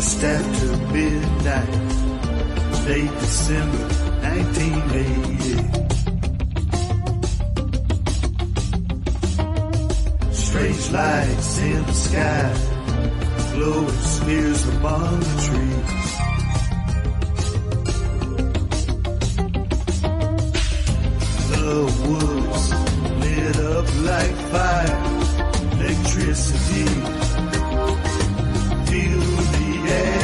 Just after midnight, late December 1988. Strange lights in the sky, glowing spheres among the trees. The woods lit up like fire, electricity fill the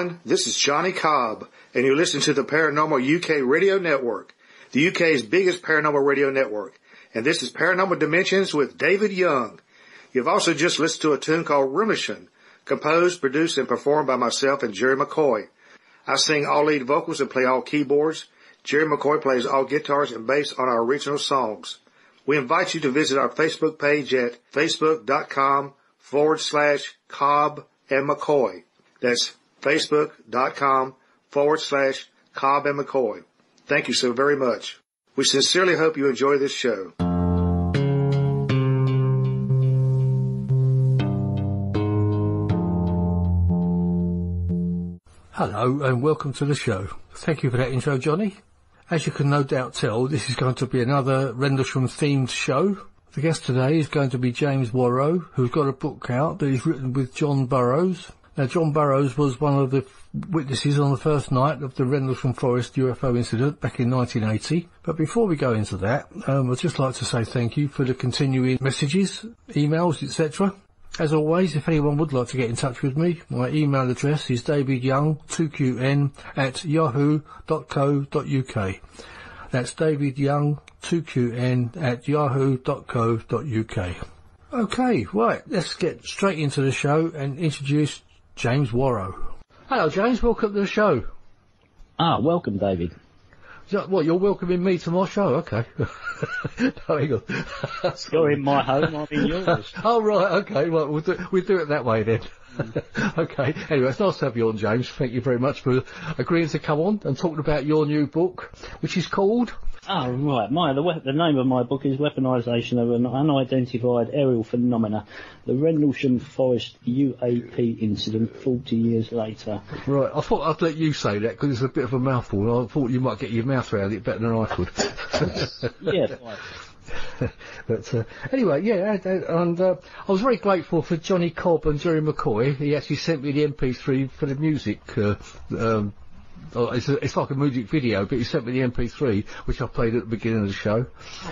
everyone. This is Johnny Cobb, and you're listening to the Paranormal UK Radio Network, the UK's biggest paranormal radio network. And this is Paranormal Dimensions with David Young. You've also just listened to a tune called Remission, composed, produced, and performed by myself and Jerry McCoy. I sing all lead vocals and play all keyboards. Jerry McCoy plays all guitars and bass on our original songs. We invite you to visit our Facebook page at facebook.com forward slash Cobb and McCoy. That's facebook.com forward slash Cobb and McCoy. Thank you so very much. We sincerely hope you enjoy this show. Hello and welcome to the show. Thank you for that intro, Johnny. As you can no doubt tell, this is going to be another Rendlesham themed show. The guest today is going to be James Warrow, who's got a book out that he's written with John Burroughs. Now, John Burroughs was one of the witnesses on the first night of the Rendlesham Forest UFO incident back in 1980. But before we go into that, um, I'd just like to say thank you for the continuing messages, emails, etc. As always, if anyone would like to get in touch with me, my email address is davidyoung2qn at yahoo.co.uk. That's davidyoung2qn at yahoo.co.uk. Okay, right, let's get straight into the show and introduce James Warrow. Hello James, welcome to the show. Ah, welcome David. So, What, you're welcoming me to my show? Okay. no, hang on. You're in my home, I'm in yours. oh, right, okay. Well, we'll do, we'll do it that way then. okay. Anyway, it's nice to have you on, James. Thank you very much for agreeing to come on and talking about your new book, which is called... Ah, right. My, the, we- the name of my book is Weaponisation of an Unidentified Aerial Phenomena, the Rendlesham Forest UAP Incident 40 years later. Right, I thought I'd let you say that because it's a bit of a mouthful. I thought you might get your mouth around it better than I could. Yeah, but uh, anyway, yeah, and, and uh, I was very grateful for Johnny Cobb and Jerry McCoy. He actually sent me the MP3 for the music. Uh, um, oh, it's, a, it's like a music video, but he sent me the MP3, which I played at the beginning of the show.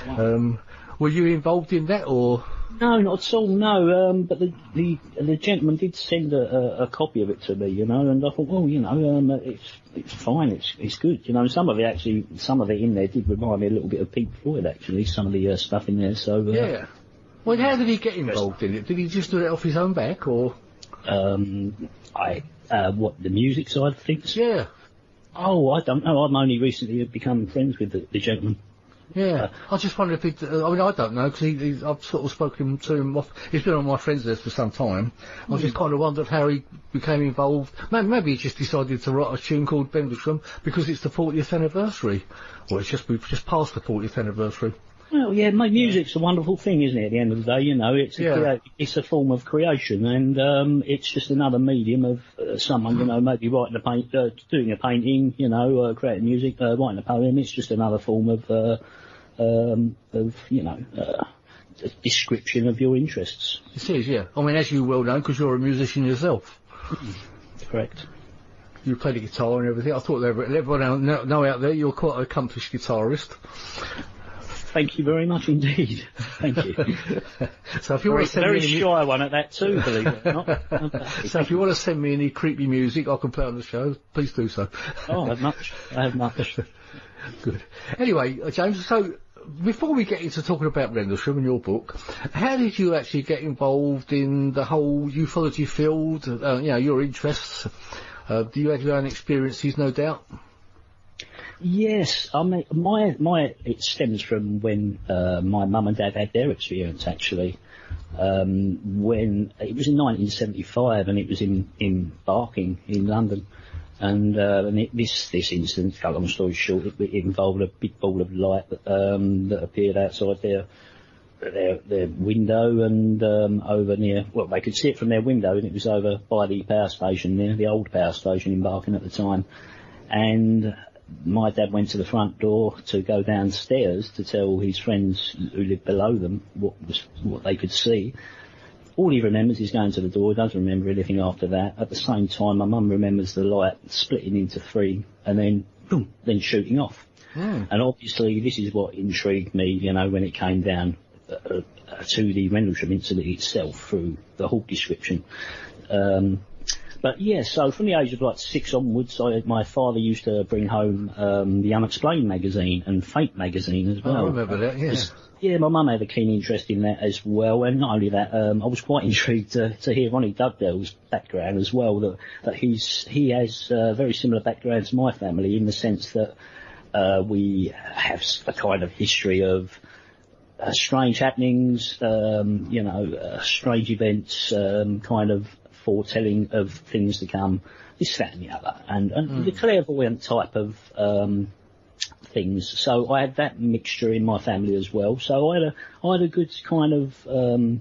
um, were you involved in that, or No, not at all, no. Um, but the, the the gentleman did send a, a, a copy of it to me, you know, and I thought, well, you know, um, it's it's fine, it's it's good, you know. And some of it actually, some of it in there did remind me a little bit of Pink Floyd, actually. Some of the uh, stuff in there. So uh, yeah? Well, how did he get involved in it? Did he just do it off his own back, or Um, I uh, what the music side of things? yeah? Oh, I don't know. I've only recently become friends with the, the gentleman. Yeah, I just wondered if he. Uh, I mean, I don't know because he, he, I've sort of spoken to him. Off, he's been on my friends list for some time. I just kind of wondered how he became involved. Maybe, maybe he just decided to write a tune called Rendlesham because it's the 40th anniversary. Well, it's just we've just passed the 40th anniversary. Well, yeah, my music's a wonderful thing, isn't it? At the end of the day, you know, it's a Yeah. crea- it's a form of creation, and um, it's just another medium of uh, someone, you know, maybe writing a paint, uh, doing a painting, you know, uh, creating music, uh, writing a poem. It's just another form of uh, um, of you know. Uh, a description of your interests. It is, yeah. I mean, as you well know, because you're a musician yourself. Correct. You play the guitar and everything. I thought everyone out, know out there you're quite an accomplished guitarist. Thank you very much indeed. Thank you. So if you want to send very me any, shy one at that too, believe it or not. so if you want to send me any creepy music I can play on the show, please do so. Oh, I have much. I have much. Good. Anyway, uh, James, so before we get into talking about Rendlesham and your book, how did you actually get involved in the whole ufology field? Uh, you know, your interests. Uh, do you have your own experiences, no doubt? Yes, I mean, my my it stems from when uh, my mum and dad had their experience actually. Um, when it was in 1975 and it was in in Barking in London, and, uh, and it, this this incident, cut long story short, it, it involved a big ball of light that, um, that appeared outside their their their window and um, over near well they could see it from their window and it was over by the power station there, the old power station in Barking at the time, and my dad went to the front door to go downstairs to tell his friends who lived below them what was what they could see. All he remembers is going to the door. He doesn't remember anything after that. At the same time, my mum remembers the light splitting into three and then boom, then shooting off. And obviously, this is what intrigued me. You know, when it came down uh, uh, to the Rendlesham incident itself through the whole description. Um, but yeah, so from the age of like six onwards, I, my father used to bring home um, the Unexplained magazine and Fate magazine as Oh, I well. remember that, yeah. Yeah, my mum had a keen interest in that as well, and not only that, um, I was quite intrigued to, to hear Ronnie Dugdale's background as well. That that he's he has a very similar background to my family in the sense that uh, we have a kind of history of uh, strange happenings, um, you know, uh, strange events, um, kind of foretelling of things to come, this, that, and the other, and, and the clairvoyant type of um, things. So I had that mixture in my family as well. So I had a, I had a good kind of um,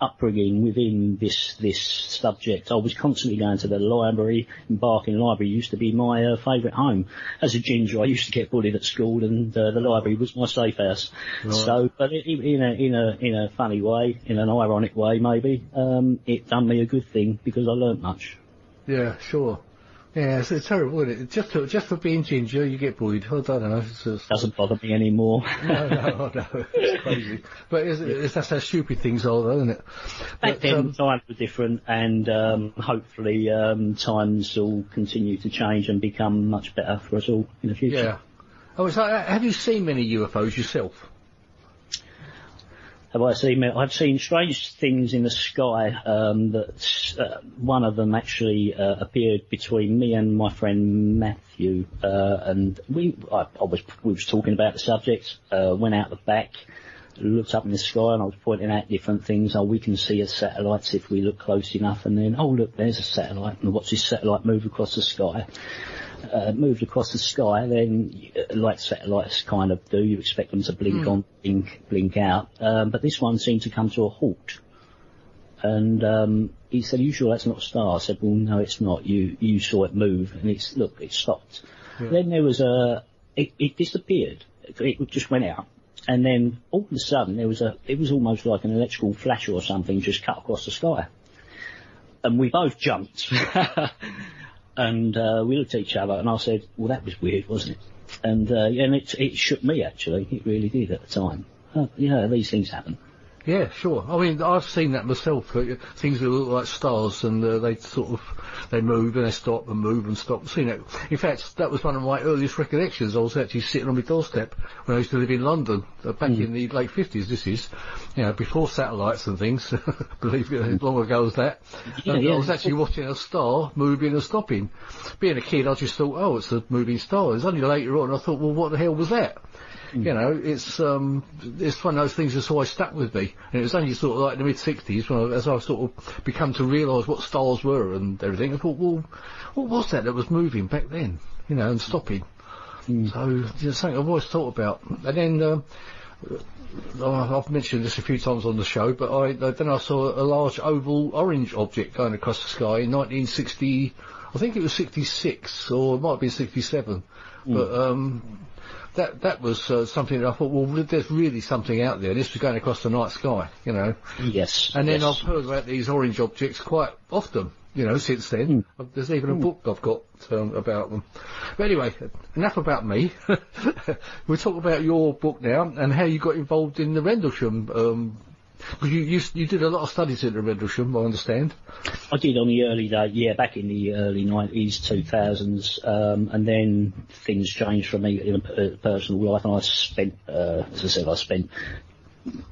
upbringing within this this subject. I was constantly going to the library. Barking Library used to be my uh, favourite home. As a ginger, I used to get bullied at school, and uh, the library was my safe house. So, but it- in a in a in a funny way, in an ironic way, maybe um, it done me a good thing because I learnt much. Yeah, sure. Yeah, it's, it's terrible, isn't it? Just for, just for being ginger, you get bullied. I don't know. It's Doesn't bother me anymore. no, no, no, it's crazy. But it's, it's, that's how stupid things are, though, isn't it? Back But, then, um, times were different, and um, hopefully um, times will continue to change and become much better for us all in the future. yeah. Oh, so uh, have you seen many UFOs yourself? Have I seen? I've seen strange things in the sky. Um, that uh, one of them actually uh, appeared between me and my friend Matthew, uh, and we. I, I was we was talking about the subject. Uh, went out the back, looked up in the sky, and I was pointing out different things. Oh, we can see a satellites if we look close enough, and then oh look, there's a satellite, and watch this satellite move across the sky uh, moved across the sky, then uh, like satellites kind of do, you expect them to blink on, blink, blink out. Um, but this one seemed to come to a halt. And um, he said, "Are you sure that's not a star?" I said, "Well, no, it's not. You you saw it move, and it's look, it stopped. Then there was a, it, it disappeared. It just went out." And then all of a sudden there was a, it was almost like an electrical flash or something just cut across the sky. And we both jumped. and uh, we looked at each other, and I said, "Well, that was weird, wasn't it?" And uh, yeah, and it it shook me actually. It really did at the time. Uh, yeah, these things happen. Yeah, sure. I mean, I've seen that myself. uh, Things that look like stars, and uh, they sort of they move and they stop and move and stop. Seen it. In fact, that was one of my earliest recollections. I was actually sitting on my doorstep when I used to live in London uh, back in the late fifties. This is, you know, before satellites and things. Believe it, as long ago as that. Yeah, And yeah. I was actually watching a star moving and stopping. Being a kid, I just thought, oh, it's a moving star. It was only later on I thought, well, what the hell was that? You know, it's um, it's one of those things that's always stuck with me. And it was only sort of like in the mid '60s when I, as I sort of become to realise what stars were and everything. I thought, well, what was that that was moving back then? You know, and stopping. So you know, something I've always thought about. And then um, uh, I've mentioned this a few times on the show, but I uh, then I saw a large oval orange object going across the sky in 1960. I think it was 66 or it might be 67. But um, that that was uh, something that I thought, well, there's really something out there. This was going across the night sky, you know. Yes. And then yes. I've heard about these orange objects quite often, you know, since then. There's even a book I've got um, about them. But anyway, enough about me. we'll talk about your book now and how you got involved in the Rendlesham. Um, 'cause you, you you did a lot of studies at the Rendlesham, I understand. I did on the early day, yeah, back in the early 90s, 2000s, um, and then things changed for me in a personal life, and I spent, uh, as I said, I spent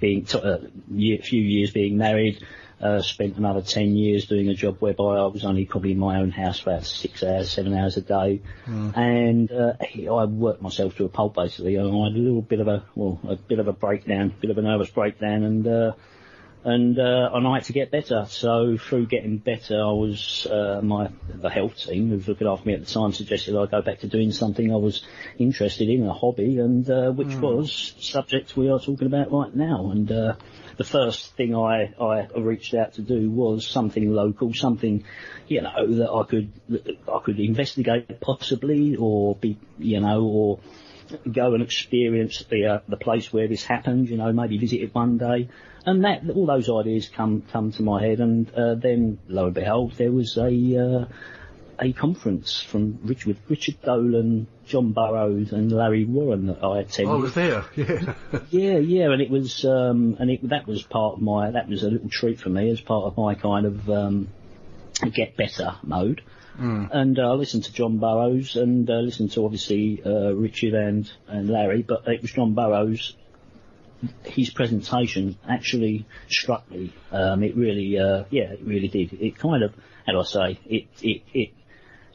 being t- a year, few years being married, uh, spent another 10 years doing a job whereby I was only probably in my own house for about six hours, seven hours a day, and uh, I worked myself to a pulp basically, and I had a little bit of a, well, a bit of a breakdown, bit of a nervous breakdown, and uh, and uh, and I had to get better. So through getting better, I was uh, my the health team who was looking after me at the time suggested I go back to doing something I was interested in, a hobby, and uh, which was subject we are talking about right now. And uh, the first thing I I reached out to do was something local, something you know that I could that I could investigate possibly, or be you know or go and experience the uh, the place where this happened. You know, maybe visit it one day, and that all those ideas come come to my head. And uh, then, lo and behold, there was a uh, a conference from Rich with Richard Dolan, John Burroughs, and Larry Warren that I attended. I was there, yeah. Yeah, yeah, and it was, um, and it, that was part of my, that was a little treat for me as part of my kind of, um, get better mode. And uh, I listened to John Burroughs and uh, listened to obviously uh, Richard and, and Larry, but it was John Burrows. His presentation actually struck me. Um, it really, uh, yeah, it really did. It kind of, how do I say, it, it, it,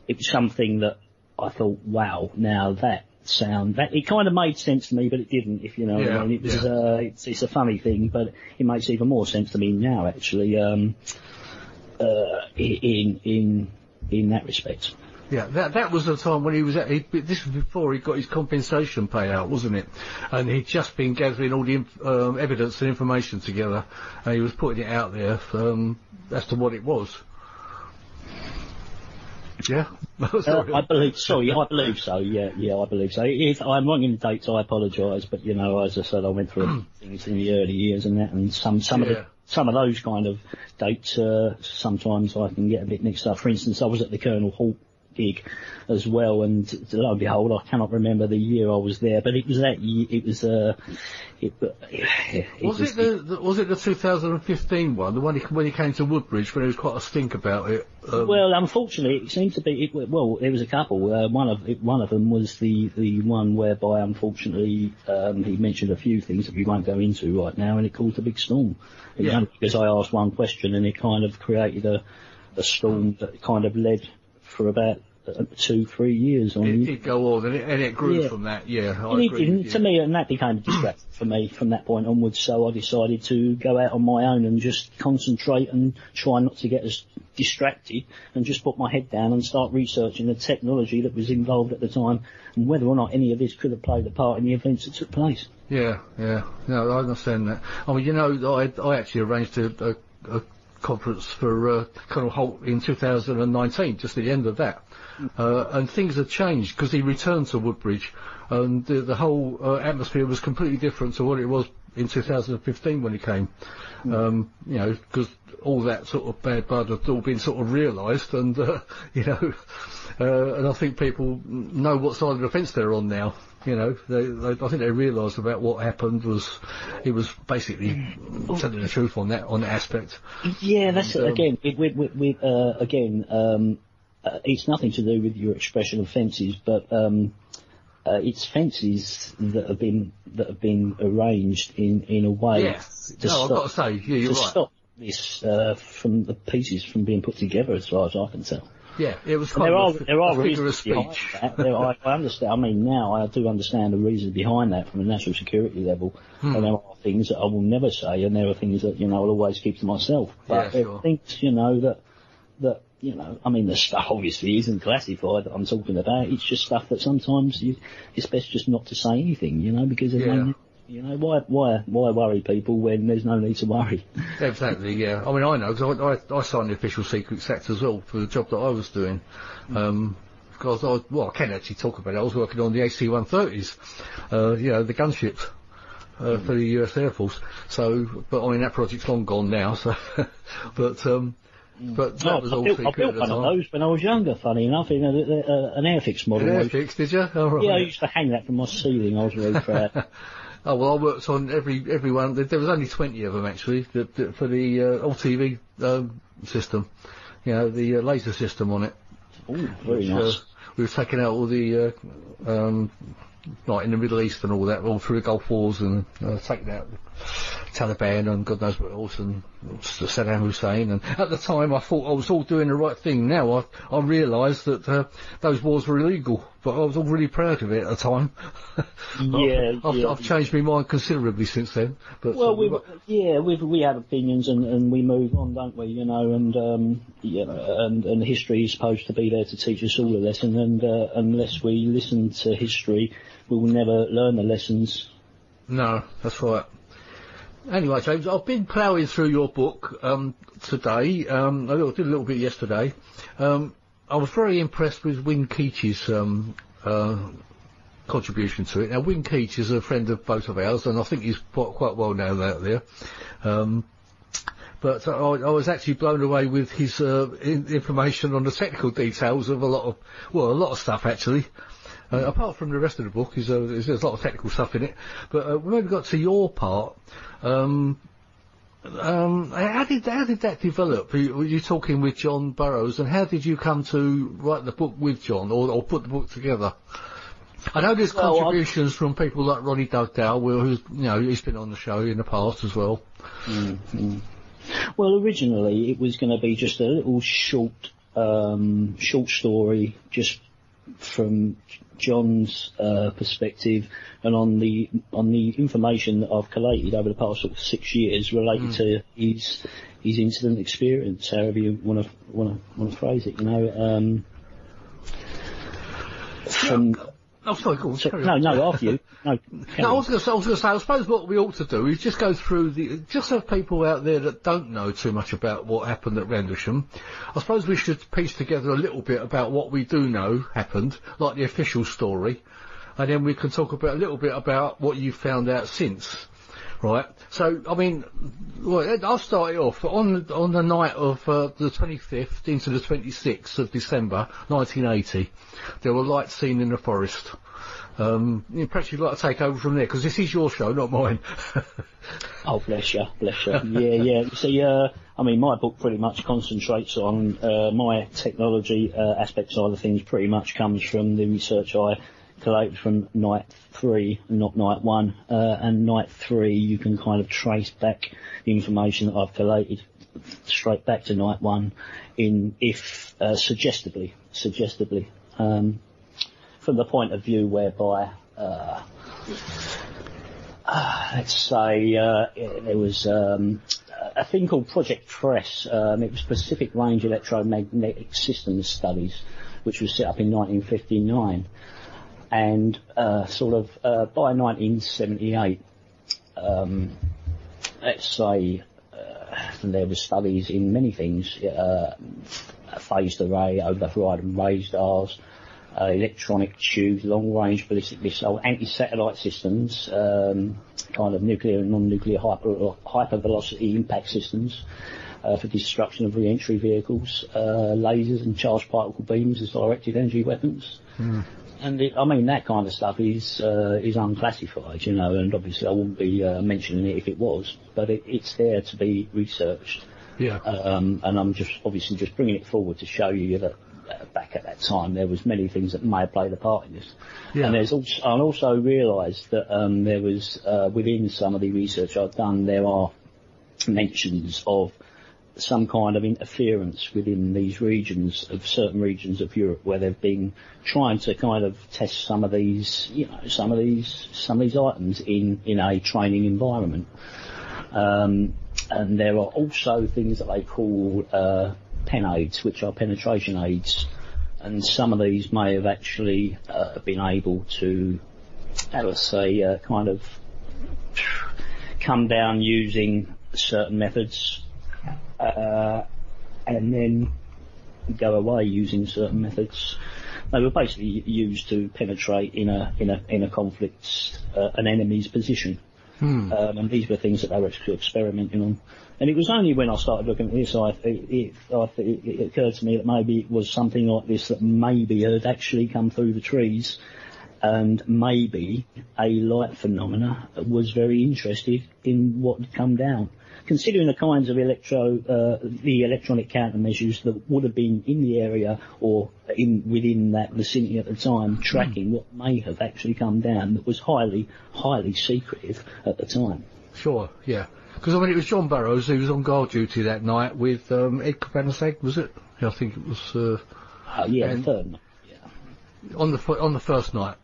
it was something that I thought, wow, now that sound, that, it kind of made sense to me, but it didn't, if you know what Yeah, I mean. It was, yeah. uh, it's, it's a funny thing, but it makes even more sense to me now, actually, um, uh, in, in, in that respect. Yeah, that that was the time when he was at. He, this was before he got his compensation payout, wasn't it? And he'd just been gathering all the inf- um, evidence and information together, and he was putting it out there um, as to what it was. Yeah, Uh, I believe, sorry, I believe so. Yeah, yeah, I believe so. If I'm wrong in the dates, I apologise. But you know, as I said, I went through things in the early years and that, and some some of the some of those kind of dates. Uh, sometimes I can get a bit mixed up. For instance, I was at the Colonel Halt gig as well, and lo and behold, I cannot remember the year I was there, but it was that year. It was uh, it, it was it the, the was it the 2015 one, the one he, when he came to Woodbridge when there was quite a stink about it? Um, Well, unfortunately, it seemed to be. It, well, there was a couple. Uh, one of it, one of them was the the one whereby, unfortunately, um, he mentioned a few things that we won't go into right now, and it caused a big storm. Yeah. because I asked one question, and it kind of created a a storm that kind of led for about uh, two, three years on. it did go on, and it, and it grew Yeah. from that. Yeah, I and agree. didn't, with you. to me, and that became a distraction for me from that point onwards. So I decided to go out on my own and just concentrate and try not to get as distracted, and just put my head down and start researching the technology that was involved at the time, and whether or not any of this could have played a part in the events that took place. Yeah, yeah. No, I understand that. I mean, you know, I I actually arranged a conference for uh, Colonel Halt in 2019, just at the end of that. Uh, and things had changed because he returned to Woodbridge, and the, the whole uh, atmosphere was completely different to what it was in 2015 when he came. Um, you know, because all that sort of bad blood had all been sort of realised, and uh, you know, uh, and I think people know what side of the fence they're on now. You know, they, they, I think they realised about what happened was he was basically telling the truth on that on that aspect. Yeah, that's And, um, again. It, with, with, with, uh, again, um, uh, it's nothing to do with your expression of fences, but um, uh, it's fences that have been that have been arranged in in a way Yeah. No, I've got to say, yeah, you're to right. stop this uh, from the pieces from being put together, as far as I can tell. Yeah, it was kind there are of a, there are reasons behind speech. that. There, I, I understand. I mean, now I do understand the reason behind that from a national security level. Hmm. And there are things that I will never say, and there are things that you know I'll always keep to myself. But Yeah, sure. things you know that that you know. I mean, the stuff obviously isn't classified that I'm talking about. It's just stuff that sometimes you, it's best just not to say anything, you know, because there's Yeah. You know why why why worry people when there's no need to worry. Exactly, yeah. I mean, I know because I, I, I signed the official secret act as well for the job that I was doing. Um, because I, well, I can actually talk about it. I was working on the AC-130s, uh, you know, the gunships. Uh, for the US Air Force, so, but I mean that project's long gone now, so, but, um, but that Oh, was I all built, I built one of those when I was younger. Funny enough, in a, a, an Airfix model. An Airfix, did you? Oh, right. Yeah, I used to hang that from my ceiling. I was really proud. Oh well, I worked on every every one. There was only twenty of them actually that, that for the uh, all TV um, system. You know, the uh, laser system on it. Ooh, very which, nice. Uh, we were taking out all the uh, um, like in the Middle East and all that, all through the Gulf Wars and uh, taking out Taliban and God knows what else and Saddam Hussein. And at the time, I thought I was all doing the right thing. Now I I realise that uh, those wars were illegal, but I was all really proud of it at the time. Yeah, I've, yeah. I've changed my mind considerably since then. But Well, uh, we yeah, we we have opinions and, and we move on, don't we? You know, and um, you know, and and history is supposed to be there to teach us all a lesson, and uh, unless we listen to history, we will never learn the lessons. No, that's right. Anyway, James, I've been ploughing through your book um, today. Um, I did a little bit yesterday. Um, I was very impressed with Win Keach's um, uh, contribution to it. Now, Win Keach is a friend of both of ours, and I think he's quite, well known out there. Um, but I, I was actually blown away with his uh, in, information on the technical details of a lot of, well, a lot of stuff actually. Uh, apart from the rest of the book, is, uh, there's, there's a lot of technical stuff in it. But uh, when we got to your part, um, Um, how did how did that develop? Were you, talking with John Burroughs, and how did you come to write the book with John, or, or put the book together? I know there's Well, contributions from people like Ronnie Dugdale, who's you know he's been on the show in the past as well. Well, originally it was going to be just a little short, um, short story, just from John's uh, perspective, and on the on the information that I've collated over the past sort of six years related to his his incident experience, however you want to want to want to phrase it, you know. Um, from, Oh, sorry, go on. so, no, no, after you. No, No, I was going to say, I was going to say, I suppose what we ought to do is just go through the, just have people out there that don't know too much about what happened at Rendlesham. I suppose we should piece together a little bit about what we do know happened, like the official story, and then we can talk about a little bit about what you've found out since. Right. So, I mean, I'll start it off on on the night of uh, the 25th into the 26th of December 1980. There were lights seen in the forest. Um, you perhaps you'd like to take over from there because this is your show, not mine. Oh, bless you, bless you. Yeah, yeah. See, uh, I mean, my book pretty much concentrates on uh, my technology uh, aspect of things. Pretty much comes from the research I collated from night three, not night one. Uh, and night three, you can kind of trace back the information that I've collated straight back to night one, in if uh, suggestively, suggestively, um, from the point of view whereby. Uh, let's say uh, there was um, a thing called Project Press. Um, it was Pacific Range Electromagnetic Systems Studies, which was set up in 1959, and uh, sort of uh, by 1978, um, let's say uh, there were studies in many things, uh, phased array, override and radars, uh, electronic tubes, long-range ballistic missile, anti-satellite systems, um, kind of nuclear and non-nuclear hyper, hypervelocity impact systems uh, for destruction of re-entry vehicles, uh, lasers and charged particle beams as directed energy weapons. And it, I mean that kind of stuff is uh, is unclassified, you know, and obviously I wouldn't be uh, mentioning it if it was, but it, it's there to be researched. yeah. Um, and I'm just obviously just bringing it forward to show you that uh, back at that time there was many things that may have played a part in this. Yeah. And there's also, I also realised that um, there was uh, within some of the research I've done there are mentions of some kind of interference within these regions of certain regions of Europe where they've been trying to kind of test some of these, you know, some of these, some of these items in, in a training environment. Um, and there are also things that they call uh, pen aids, which are penetration aids, and some of these may have actually uh, been able to, how do I say, uh, kind of come down using certain methods, uh, and then go away using certain methods. They were basically used to penetrate in a in a in a conflict, uh, an enemy's position. Um, and these were things that they were ex- experimenting on. And it was only when I started looking at this, I, it, it, I, it, it occurred to me that maybe it was something like this that maybe had actually come through the trees, and maybe a light phenomena was very interested in what had come down. Considering the kinds of electro, uh, the electronic countermeasures that would have been in the area or in within that vicinity at the time, tracking what may have actually come down, that was highly, highly secretive at the time. Sure, yeah. Because I mean, it was John Burroughs who was on guard duty that night with um, Ed Kavanagh, was it? Yeah, I think it was uh, Oh yeah, the third night. on the on the first night.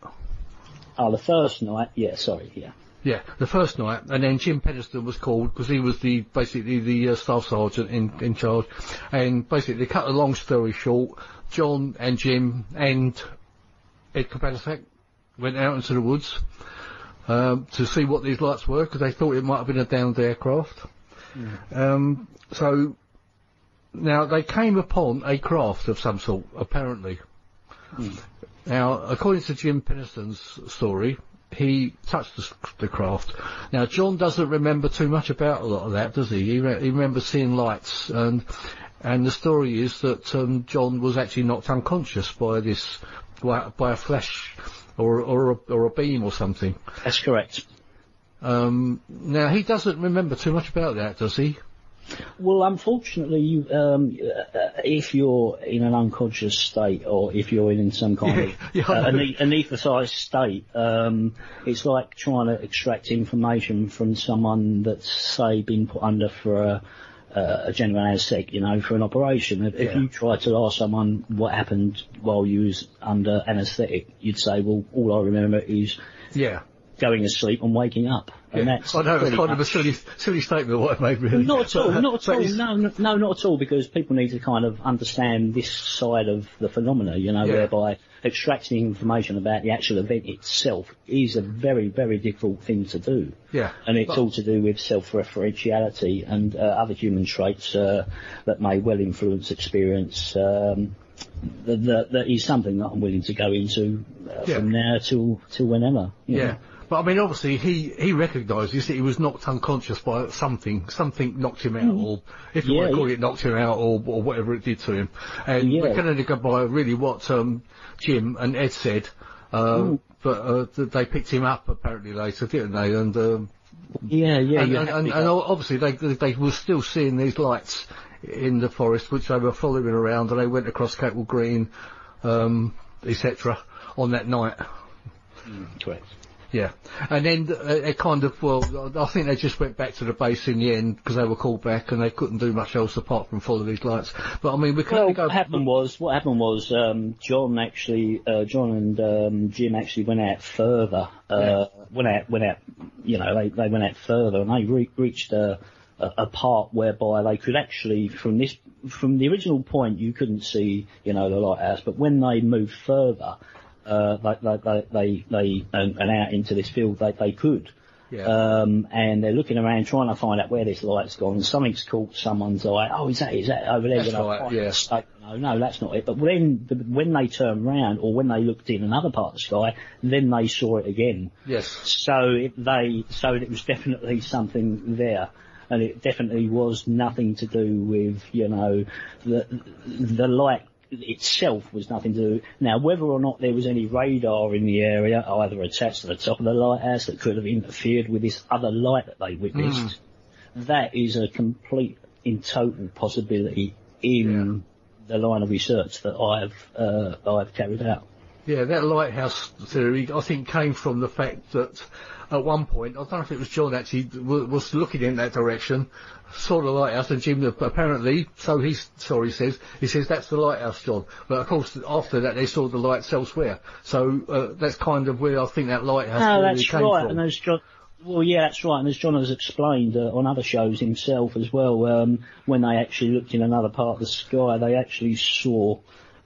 Oh, the first night. Yeah, sorry. Yeah. Yeah, the first night, and then Jim Penniston was called because he was the basically the uh, staff sergeant in in charge, and basically cut a long story short, John and Jim and Ed Kavanagh went out into the woods um, to see what these lights were because they thought it might have been a downed aircraft. Um, so now they came upon a craft of some sort, apparently. Now, according to Jim Penniston's story, he touched the, the craft. Now, John doesn't remember too much about a lot of that, does he? He, re- he remembers seeing lights, and and the story is that um, John was actually knocked unconscious by this by, by a flash or or a, or a beam or something. That's correct. Um, now he doesn't remember too much about that, does he? Well, unfortunately, you, um, uh, if you're in an unconscious state or if you're in some kind of Yeah, uh, anaesthetised state, um, it's like trying to extract information from someone that's, say, been put under for a, uh, a general anaesthetic, you know, for an operation. If, if you try to ask someone what happened while you was under anaesthetic, you'd say, well, all I remember is Yeah. Going asleep and waking up. And Yeah. that's I know it's kind of a silly, silly statement what I made, really. not at all, not at all. No, no, no, not at all. Because people need to kind of understand this side of the phenomena, you know, Yeah. whereby extracting information about the actual event itself is a very, very difficult thing to do. Yeah. And it's But- all to do with self-referentiality and uh, other human traits uh, that may well influence experience. Um, that, that, that is something that I'm willing to go into uh, Yeah. from now till till whenever. Yeah. know. But I mean, obviously, he, he recognises that he was knocked unconscious by something. Something knocked him out, or if you Yeah, want to call it knocked him out, or, or whatever it did to him. And we Yeah. can only go by really what um, Jim and Ed said. Uh, but uh, they picked him up apparently later, didn't they? And um, Yeah, yeah, and, and, and, and obviously they they were still seeing these lights in the forest, which they were following around, and they went across Capel Green, um, etc. on that night. correct. Yeah, and then uh, it kind of well, I think they just went back to the base in the end because they were called back and they couldn't do much else apart from follow these lights. But I mean, we can Well, go. what happened was what happened was um, John actually, uh, John and um, Jim actually went out further. Uh, Went out, went out. You know, they they went out further and they re- reached a, a a part whereby they could actually, from this, from the original point, you couldn't see, you know, the lighthouse. But when they moved further, uh, they they they they, and, and out into this field, they they could. Yeah. Um, and they're looking around trying to find out where this light's gone. Something's caught someone's eye. Oh, is that, is that over there? That's right, yeah. like, No, no, that's not it. But when, when they turned round or when they looked in another part of the sky, then they saw it again. Yes. So it, they, so it was definitely something there. And it definitely was nothing to do with, you know, the, the light itself was nothing to do. Now, whether or not there was any radar in the area, either attached to the top of the lighthouse that could have interfered with this other light that they witnessed, that is a complete, in total possibility in the line of research that I've, uh, I've carried out. Yeah, that lighthouse theory, I think, came from the fact that at one point, I don't know if it was John actually was looking in that direction, saw the lighthouse, and Jim apparently, so he's sorry, he says, he says that's the lighthouse, John. But of course, after that, they saw the lights elsewhere. So uh, that's kind of where I think that lighthouse No, theory that's came right. from. And as John, well, yeah, that's right. And as John has explained uh, on other shows himself as well, um, when they actually looked in another part of the sky, they actually saw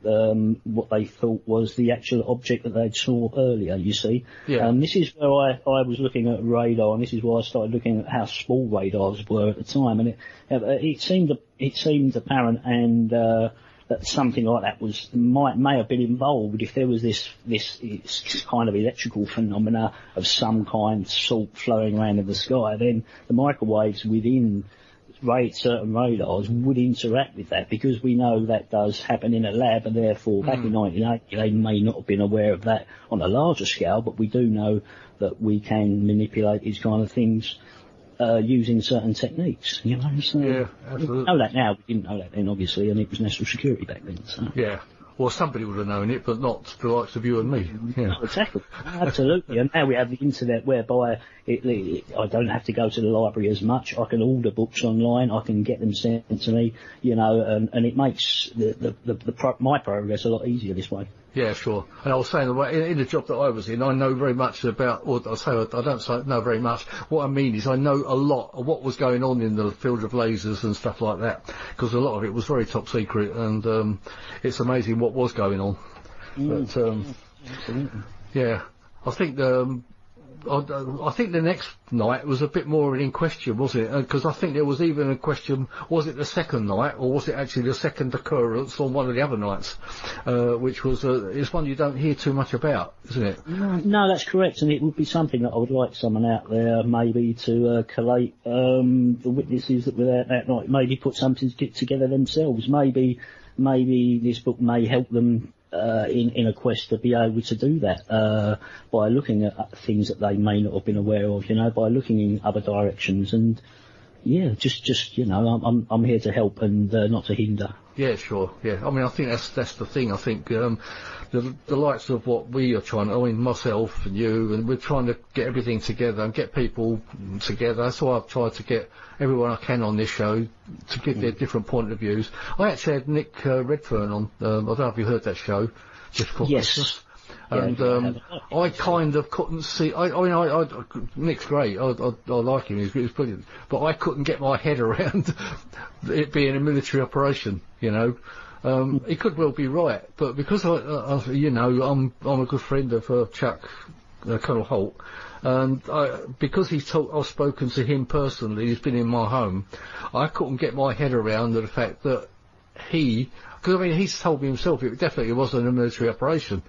um, what they thought was the actual object that they'd saw earlier. You see, Yeah. um, this is where I, I was looking at radar, and this is why I started looking at how small radars were at the time, and it uh, it seemed it seemed apparent and. Uh, that something like that was might may have been involved if there was this this, this kind of electrical phenomena of some kind salt flowing around in the sky, then the microwaves within rate certain radars would interact with that because we know that does happen in a lab and therefore back in 1980 they may not have been aware of that on a larger scale but we do know that we can manipulate these kind of things uh, using certain techniques, you know. So Yeah, we absolutely. know that now. We didn't know that then, obviously, and it was national security back then. So. Yeah. Well, somebody would have known it, but not the likes of you and me. Yeah. Exactly, absolutely. and now we have the internet whereby it, it, I don't have to go to the library as much. I can order books online. I can get them sent to me, you know, and, and it makes the, the, the, the pro- my progress a lot easier this way. Yeah, sure. And I was saying, in, in the job that I was in, I know very much about, or I say I don't say know very much. What I mean is I know a lot of what was going on in the field of lasers and stuff like that, because a lot of it was very top secret, and um, it's amazing what was going on. But um, yeah, I think um, I, I think the next night was a bit more in question, wasn't it? Because I think there was even a question: was it the second night, or was it actually the second occurrence on one of the other nights? Uh, which was uh, it's one you don't hear too much about, isn't it? No, that's correct, and it would be something that I would like someone out there maybe to uh, collate um, the witnesses that were there that night. Maybe put something to- together themselves. Maybe, maybe this book may help them uh, in, in a quest to be able to do that uh, by looking at things that they may not have been aware of, you know, by looking in other directions and yeah, just just you know, I'm I'm, I'm here to help and uh, not to hinder. Yeah, sure. Yeah, I mean, I think that's that's the thing. I think um, the the likes of what we are trying. I mean, myself and you, and we're trying to get everything together and get people together. That's why I've tried to get everyone I can on this show to give their different point of views. I actually had Nick uh, Redfern on. Um, I don't know if you heard that show just before Yes. Christmas. And I um. I kind of couldn't see. I, I mean, I, I, Nick's great. I, I, I like him. He's, he's brilliant. But I couldn't get my head around it being a military operation. You know, um, he could well be right, but because I, I, you know, I'm I'm a good friend of uh, Chuck uh, Colonel Halt, and I, because he's told, I've spoken to him personally. He's been in my home. I couldn't get my head around the fact that he, because I mean, he's told me himself it definitely wasn't a military operation.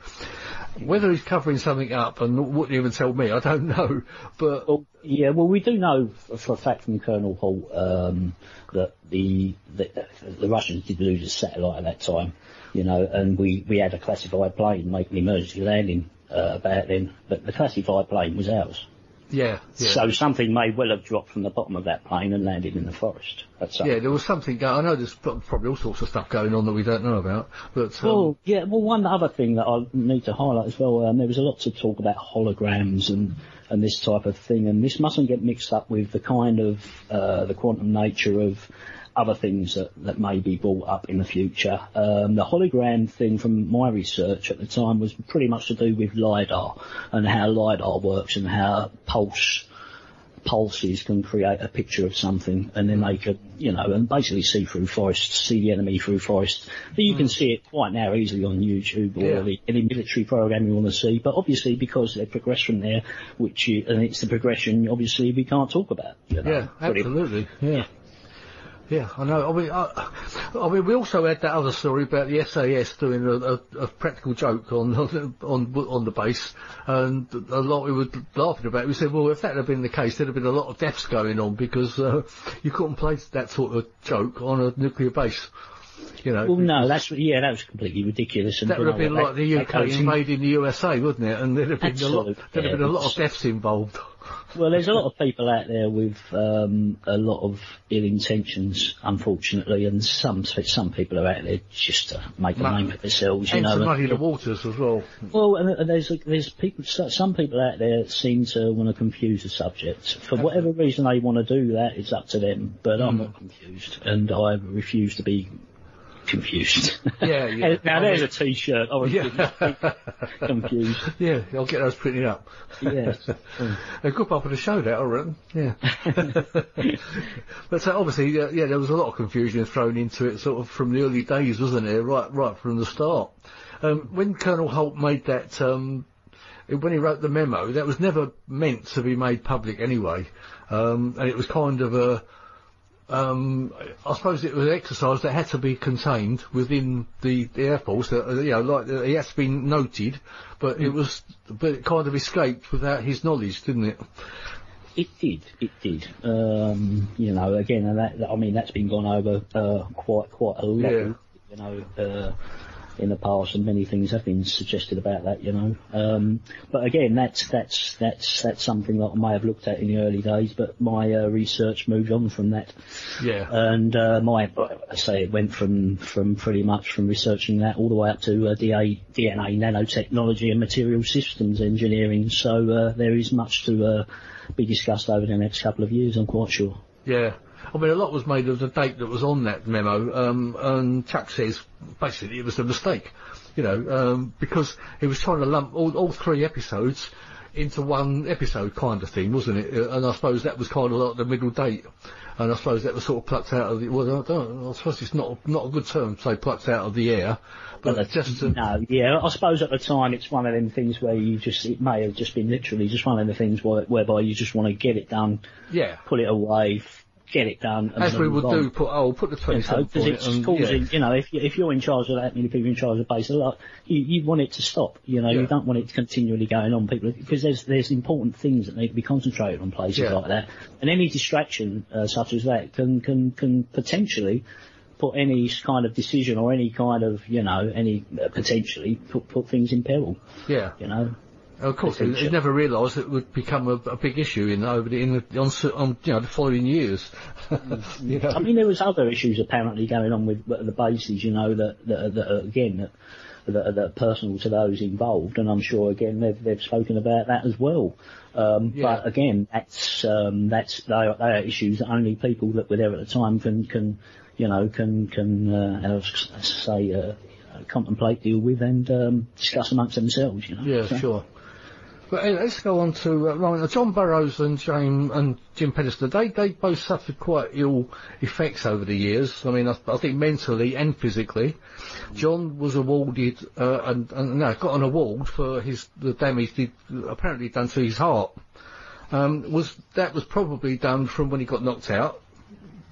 Whether he's covering something up and wouldn't even tell me, I don't know. But Well, yeah, well, we do know for a fact from Colonel Halt um, that the, the the Russians did lose a satellite at that time, you know, and we, we had a classified plane making emergency landing uh, about then, but the classified plane was ours. Yeah, yeah. So something may well have dropped from the bottom of that plane and landed in the forest. That's yeah, there was something going. I know there's probably all sorts of stuff going on that we don't know about, but um, Well, yeah. Well, one other thing that I need to highlight as well. Um, there was a lot to talk about holograms and and this type of thing, and this mustn't get mixed up with the kind of uh, the quantum nature of other things that, that may be brought up in the future. Um, the hologram thing from my research at the time was pretty much to do with LiDAR and how LiDAR works and how pulse pulses can create a picture of something and then they can, you know, and basically see through forest, see the enemy through forest. But you can see it quite now easily on YouTube or Yeah. the, any military program you want to see. But obviously because they progress from there, which you, and it's the progression obviously we can't talk about. You know, yeah, pretty- absolutely, yeah. Yeah, I know. I mean, I, I mean, we also had that other story about the SAS doing a, a, a practical joke on on on the base, and a lot we were laughing about. it. We said, well, if that had been the case, there'd have been a lot of deaths going on because uh, you couldn't play that sort of joke on a nuclear base. You know, Well, no, that's yeah, that was completely ridiculous. And that would have been that- like the that UK goes in- invading the USA, wouldn't it? And there'd have been a lot, there'd have been a lot of deaths involved. Well, there's a lot of people out there with um, a lot of ill intentions, unfortunately, and some some people are out there just to make a name for themselves. You know, muddy the waters as well. Well, and, and there's there's people, some people out there seem to want to confuse the subject. For whatever reason they want to do that, it's up to them. But I'm Mm. not confused, and I refuse to be confused. Yeah, yeah. now I there's mean- a T-shirt. I was Yeah. confused. Yeah, I'll get those printed up. Yes. A good part of the show, that I reckon. Yeah. but so obviously, uh, yeah, there was a lot of confusion thrown into it, sort of from the early days, wasn't there? Right, right from the start. Um, when Colonel Halt made that, um, when he wrote the memo, that was never meant to be made public anyway, um, and it was kind of a. Um, I suppose it was an exercise that had to be contained within the, the Air Force. Uh, you know, like uh, it has to be noted, but it was, but it kind of escaped without his knowledge, didn't it? It did, it did. Um, you know, again, and that, I mean, that's been gone over uh, quite quite a lot. Yeah. You know, uh, in the past, and many things have been suggested about that. You know, um, but again, that's that's that's that's something that I may have looked at in the early days, but my uh, research moved on from that, Yeah. and uh, my I say it went from from pretty much from researching that all the way up to uh, DA, DNA nanotechnology and material systems engineering. So uh, there is much to uh, be discussed over the next couple of years. I'm quite sure. Yeah. I mean, a lot was made of the date that was on that memo, um, and Chuck says basically it was a mistake, you know, um, because he was trying to lump all, all three episodes into one episode kind of thing, wasn't it? Uh, And I suppose that was kind of like the middle date, and I suppose that was sort of plucked out of the. Well, I, don't, I suppose it's not not a good term to say plucked out of the air, but Well, just to, No, yeah, I suppose at the time it's one of them things where you just, it may have just been literally just one of the things where, whereby you just want to get it done, yeah. put it away, get it done. And As we would on. do, put oh, put the twenty seven because it's and, causing, yeah. you know, if, you, if you're in charge of that many people in charge of base, a lot, you, you want it to stop, you know, Yeah. you don't want it continually going on, people, because there's, there's important things that need to be concentrated on places Yeah. like that. And any distraction, uh, such as that can, can, can potentially put any kind of decision or any kind of, you know, any uh, potentially put put things in peril. Yeah. You know. Of course, he Potential. never realised it would become a, a big issue in over the, in the, on, on you know the following years. you know? I mean, there was other issues apparently going on with the bases, you know, that, that, that again, that, that, are- that are personal to those involved, and I'm sure again they've they've spoken about that as well. Um, Yeah. But again, that's um, that's they are, they are issues that only people that were there at the time can can you know can can uh, say uh, contemplate, deal with, and um, discuss amongst themselves. You know. Yeah, So- sure. But anyway, let's go on to uh, right, John Burroughs and James and Jim Penniston. They they both suffered quite ill effects over the years. I mean, I, I think mentally and physically. John was awarded uh, and, and no, got an award for his the damage he apparently done to his heart. Um, was that was probably done from when he got knocked out.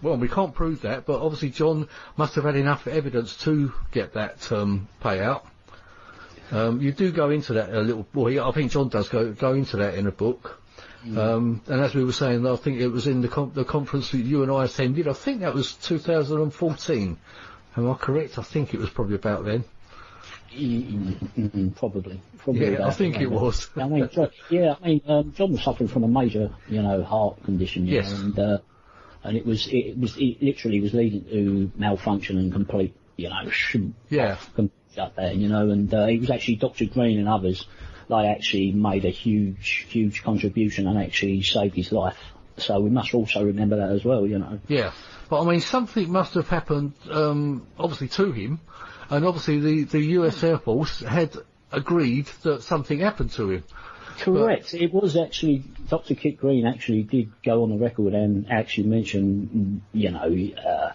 Well, we can't prove that, but obviously John must have had enough evidence to get that um, payout. Um, you do go into that a little. Well, yeah, I think John does go go into that in a book. Um, and as we were saying, I think it was in the con- the conference that you and I attended. I think that was 2014. Am I correct? I think it was probably about then. Mm, mm, mm, probably. probably Yeah, I think it was. I mean, Jo- yeah, I mean, um, John was suffering from a major, you know, heart condition, you Yes. know, and uh, and it was it was it literally was leading to malfunction and complete, you know, Yeah. complete shut there, you know, and uh, it was actually Dr. Green and others. They actually made a huge, huge contribution and actually saved his life. So we must also remember that as well, you know. Yeah, but I mean, something must have happened, um, obviously to him, and obviously the the U.S. Air Force had agreed that something happened to him. Correct. It was actually Dr. Kit Green actually did go on the record and actually mention, you know, uh,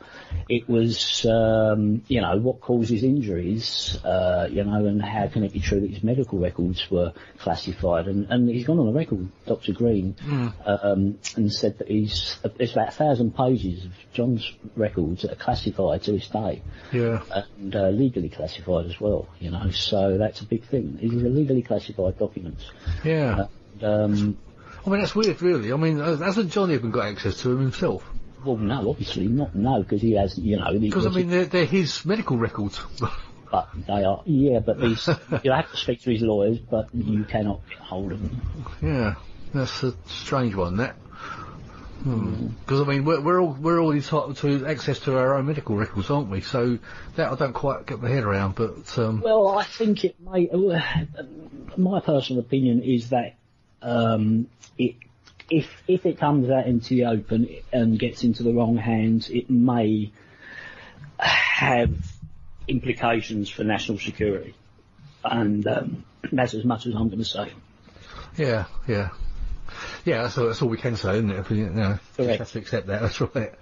it was, um, you know, what causes injuries, uh, you know, and how can it be true that his medical records were classified? And, and he's gone on the record, Dr. Green, um, and said that he's there's about a thousand pages of John's records that are classified to this day Yeah. and uh, legally classified as well, you know, so that's a big thing. These are legally classified documents. Yeah. And, um, I mean, that's weird, really. I mean, hasn't Johnny even got access to him himself? well, no, obviously not, no, because he has, you know, Because I mean, they're, they're his medical records. but they are, yeah, but these, you have to speak to his lawyers, but you cannot get hold of them. yeah, that's a strange one. That. Because I mean, we're, we're all we're all entitled to access to our own medical records, aren't we? So that I don't quite get my head around. But um, Well, I think it may. My personal opinion is that um, it, if if it comes out into the open and gets into the wrong hands, it may have implications for national security, and um, that's as much as I'm going to say. yeah, yeah, yeah. That's all, that's all we can say, isn't it? If we, you know, just have to accept that. That's right.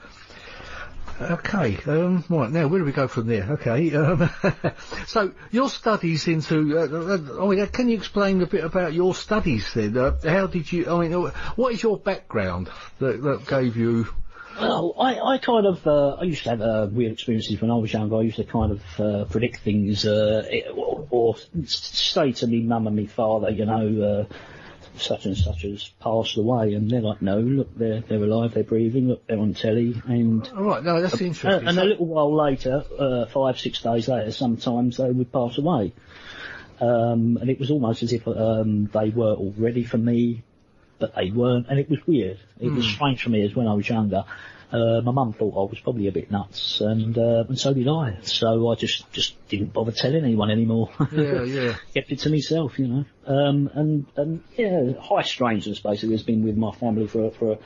Okay, um, right, now where do we go from there? Okay, um, so your studies into, uh, uh, I mean, uh, can you explain a bit about your studies then? Uh, how did you, I mean, uh, what is your background that, that gave you, Well, I, I kind of, uh, I used to have uh, weird experiences when I was younger. I used to kind of uh, predict things, uh, it- or, or say to me mum and me father, you know, uh, such and such has passed away, and they're like, no, look, they're they're alive, they're breathing, look, they're on telly, and all right, no, that's interesting. and So- a little while later, uh, five six days later, sometimes they would pass away, um, and it was almost as if um, they were all ready for me, but they weren't, and it was weird. It was strange for me as when I was younger. Uh, my mum thought I was probably a bit nuts, and uh, and so did I. So I just just didn't bother telling anyone anymore. Yeah, yeah. Kept it to myself, you know. Um, and and yeah, high strangeness basically has been with my family for for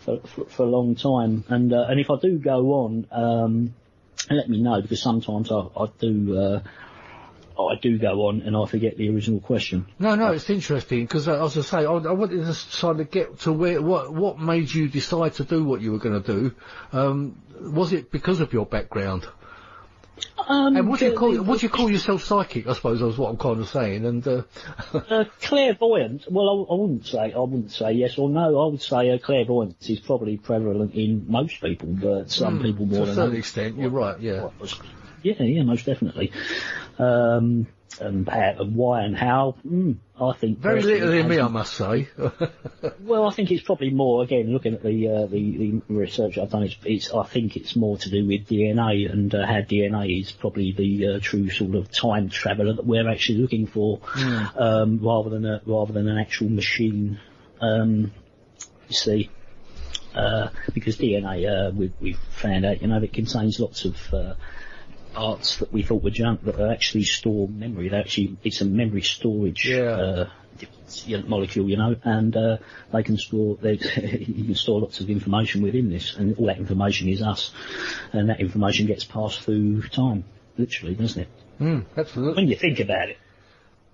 for, for, for a long time. And uh, and if I do go on, um, let me know because sometimes I, I do. Uh, I do go on and I forget the original question. No, no, it's interesting because uh, as I say, I, I wanted to try to get to where what what made you decide to do what you were going to do. Um, was it because of your background? Um, And would you call the- would you call yourself psychic? I suppose is what I'm kind of saying. And uh, Uh, clairvoyant. Well, I, I wouldn't say I wouldn't say yes or no. I would say uh, clairvoyance is probably prevalent in most people, but some people Hmm, to more a than certain others. extent, you're right. Yeah, Yeah, yeah, most definitely. Um, and, how, why and how, mm, I think Very little in me, I must say. well, I think it's probably more again looking at the uh, the, the research I've done. It's, it's I think it's more to do with DNA and uh, how DNA is probably the uh, true sort of time traveller that we're actually looking for, um, rather than a, rather than an actual machine. Um, you see, uh, because DNA uh, we, we've found out, you know, it contains lots of parts that we thought were junk that are actually store memory. They actually it's a memory storage Yeah. uh, molecule, you know, and uh, they can store they, you can store lots of information within this, and all that information is us, and that information gets passed through time, literally, doesn't it? mm, absolutely. When you think about it,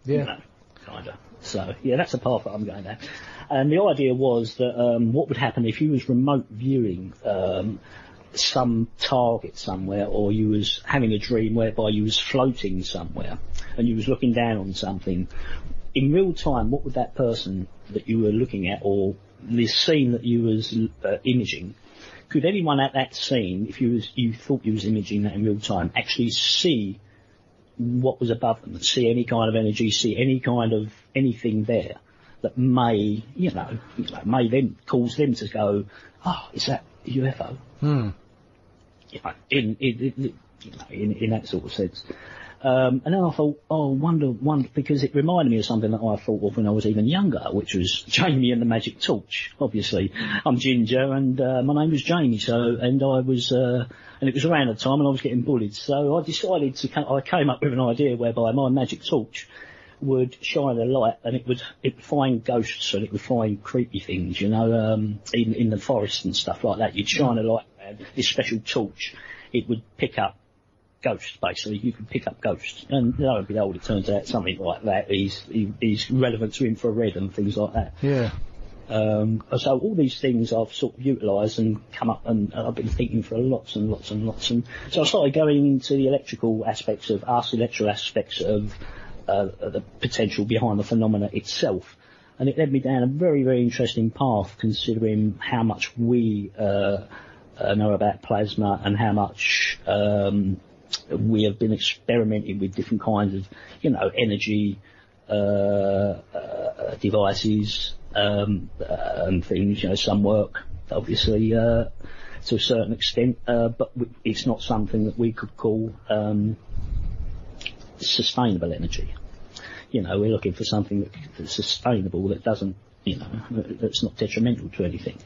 you Yeah. know, kind of. So yeah, that's the path that I'm going down. And the idea was that um, what would happen if you was remote viewing um, some target somewhere, or you was having a dream whereby you was floating somewhere, and you was looking down on something. In real time, what would that person that you were looking at, or the scene that you was uh, imaging, could anyone at that scene, if you was you thought you was imaging that in real time, actually see what was above them, see any kind of energy, see any kind of anything there that may, you know, you know may then cause them to go, oh, is that UFO? Hmm. In, in, in, in, that sort of sense. Um, and then I thought, oh, wonder, wonder, because it reminded me of something that I thought of when I was even younger, which was Jamie and the Magic Torch. Obviously, I'm Ginger, and uh, my name was Jamie. So, and I was, uh, and it was around the time and I was getting bullied. So I decided to, co- I came up with an idea whereby my magic torch would shine a light, and it would it would find ghosts and it would find creepy things, you know, um, in in the forest and stuff like that. You'd shine a light around this special torch, it would pick up ghosts, basically. You could pick up ghosts. And lo and behold, it turns out something like that is, is relevant to infrared and things like that. Yeah. Um, so all these things I've sort of utilised and come up and, and I've been thinking for lots and lots and lots. And so I started going into the electrical aspects of us, electrical aspects of uh, the potential behind the phenomena itself. And it led me down a very, very interesting path considering how much we uh, uh, know about plasma and how much um, we have been experimenting with different kinds of, you know, energy uh, uh, devices um, uh, and things. You know, some work obviously uh, to a certain extent, uh, but it's not something that we could call um, sustainable energy. You know, we're looking for something that's sustainable that doesn't, you know, that's not detrimental to anything.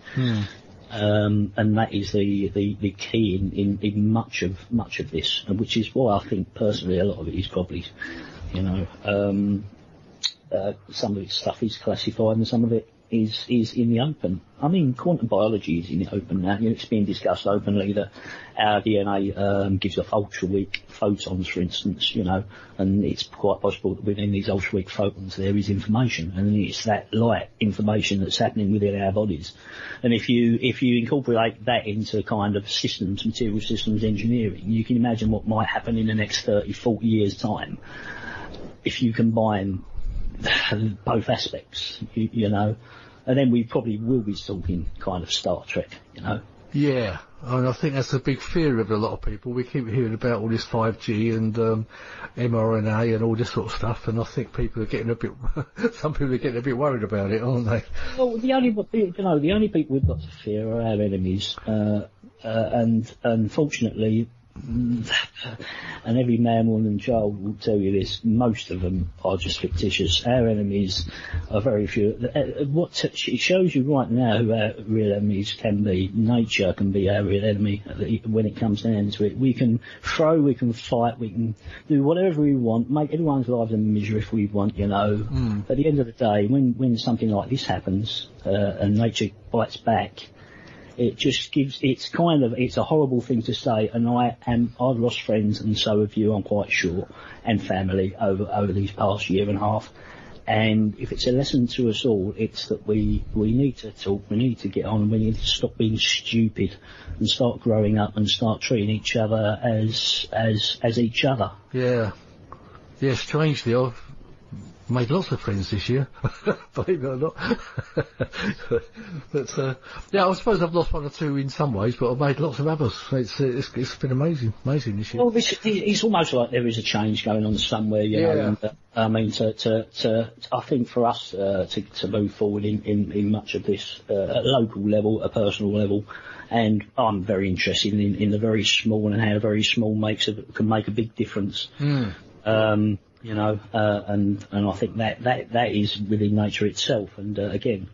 Um, and that is the, the, the key in, in, in much of much of this, which is why I think personally a lot of it is probably, you know, um, uh, some of its stuff is classified and some of it is is in the open. I mean, quantum biology is in the open now. It's being discussed openly that our DNA um, gives off ultra weak photons, for instance. You know, and it's quite possible that within these ultra weak photons there is information, and it's that light information that's happening within our bodies. And if you if you incorporate that into kind of systems, material systems engineering, you can imagine what might happen in the next 30, 40 years time if you combine both aspects, you, you know, and then we probably will be talking kind of Star Trek, you know. Yeah, and I think that's a big fear of a lot of people. We keep hearing about all this 5G and um, mRNA and all this sort of stuff, and I think people are getting a bit, some people are getting a bit worried about it, aren't they? Well, the only you know the only people we've got to fear are our enemies, uh, uh, and unfortunately, and every man, woman, and child will tell you this. Most of them are just fictitious. Our enemies are very few. Uh, What t- it shows you right now who our real enemies can be. Nature can be our real enemy uh, when it comes down to it. We can throw, we can fight, we can do whatever we want, make everyone's lives a misery if we want, you know. At the end of the day, when when something like this happens uh, and nature bites back, it just gives it's kind of it's a horrible thing to say and I am I've lost friends and so have you I'm quite sure and family over over these past year and a half and if it's a lesson to us all it's that we we need to talk we need to get on we need to stop being stupid and start growing up and start treating each other as as as each other Yeah. Yeah, strangely, I've Made lots of friends this year, believe it or not. but uh, yeah, I suppose I've lost one or two in some ways, but I've made lots of others. It's uh, it's, it's been amazing, amazing this year. Well, this, it's almost like there is a change going on somewhere, you know. Yeah. And, uh, I mean, to, to, to, I think for us uh, to, to move forward in, in, in much of this uh, at local level, a personal level, and I'm very interested in, in the very small and how very small makes a, can make a big difference. Um, you know, uh, and and I think that that that is within nature itself. And uh, again,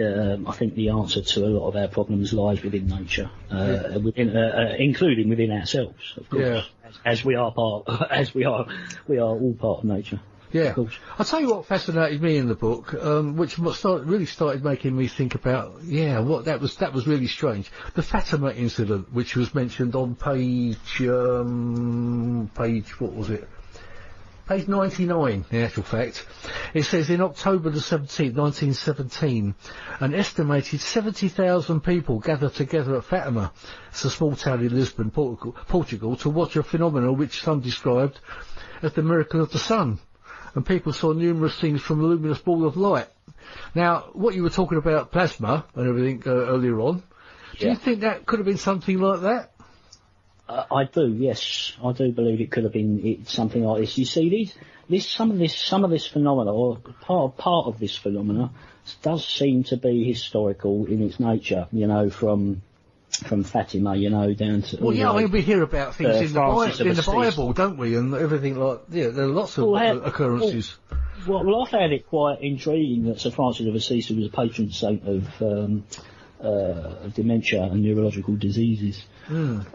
um, I think the answer to a lot of our problems lies within nature, uh, within, uh, uh, including within ourselves, of course, Yeah. as, as we are part, as we are, we are all part of nature. Yeah. I'll tell you what fascinated me in the book, um, which really started making me think about, yeah, what that was. That was really strange. The Fatima incident, which was mentioned on page, um, page what was it? Page 99, in actual fact. It says in October the 17th, 1917, an estimated 70,000 people gathered together at Fatima, it's a small town in Lisbon, Portugal, Portugal, to watch a phenomenon which some described as the miracle of the sun. And people saw numerous things from a luminous ball of light. Now, what you were talking about plasma and everything uh, earlier on, do Yeah. you think that could have been something like that? Uh, I do, yes, I do believe it could have been it, something like this. You see, these, this, some of this, some of this phenomena, or part part of this phenomena, does seem to be historical in its nature. You know, from from Fatima, you know, down to Well, yeah, I mean, we hear about things uh, in, the, Bi- Francis of in the Bible, don't we? And everything like, yeah, there are lots of Well, occurrences. Well, well, I found it quite intriguing that Sir Francis of Assisi was a patron saint of, um, uh, dementia and neurological diseases,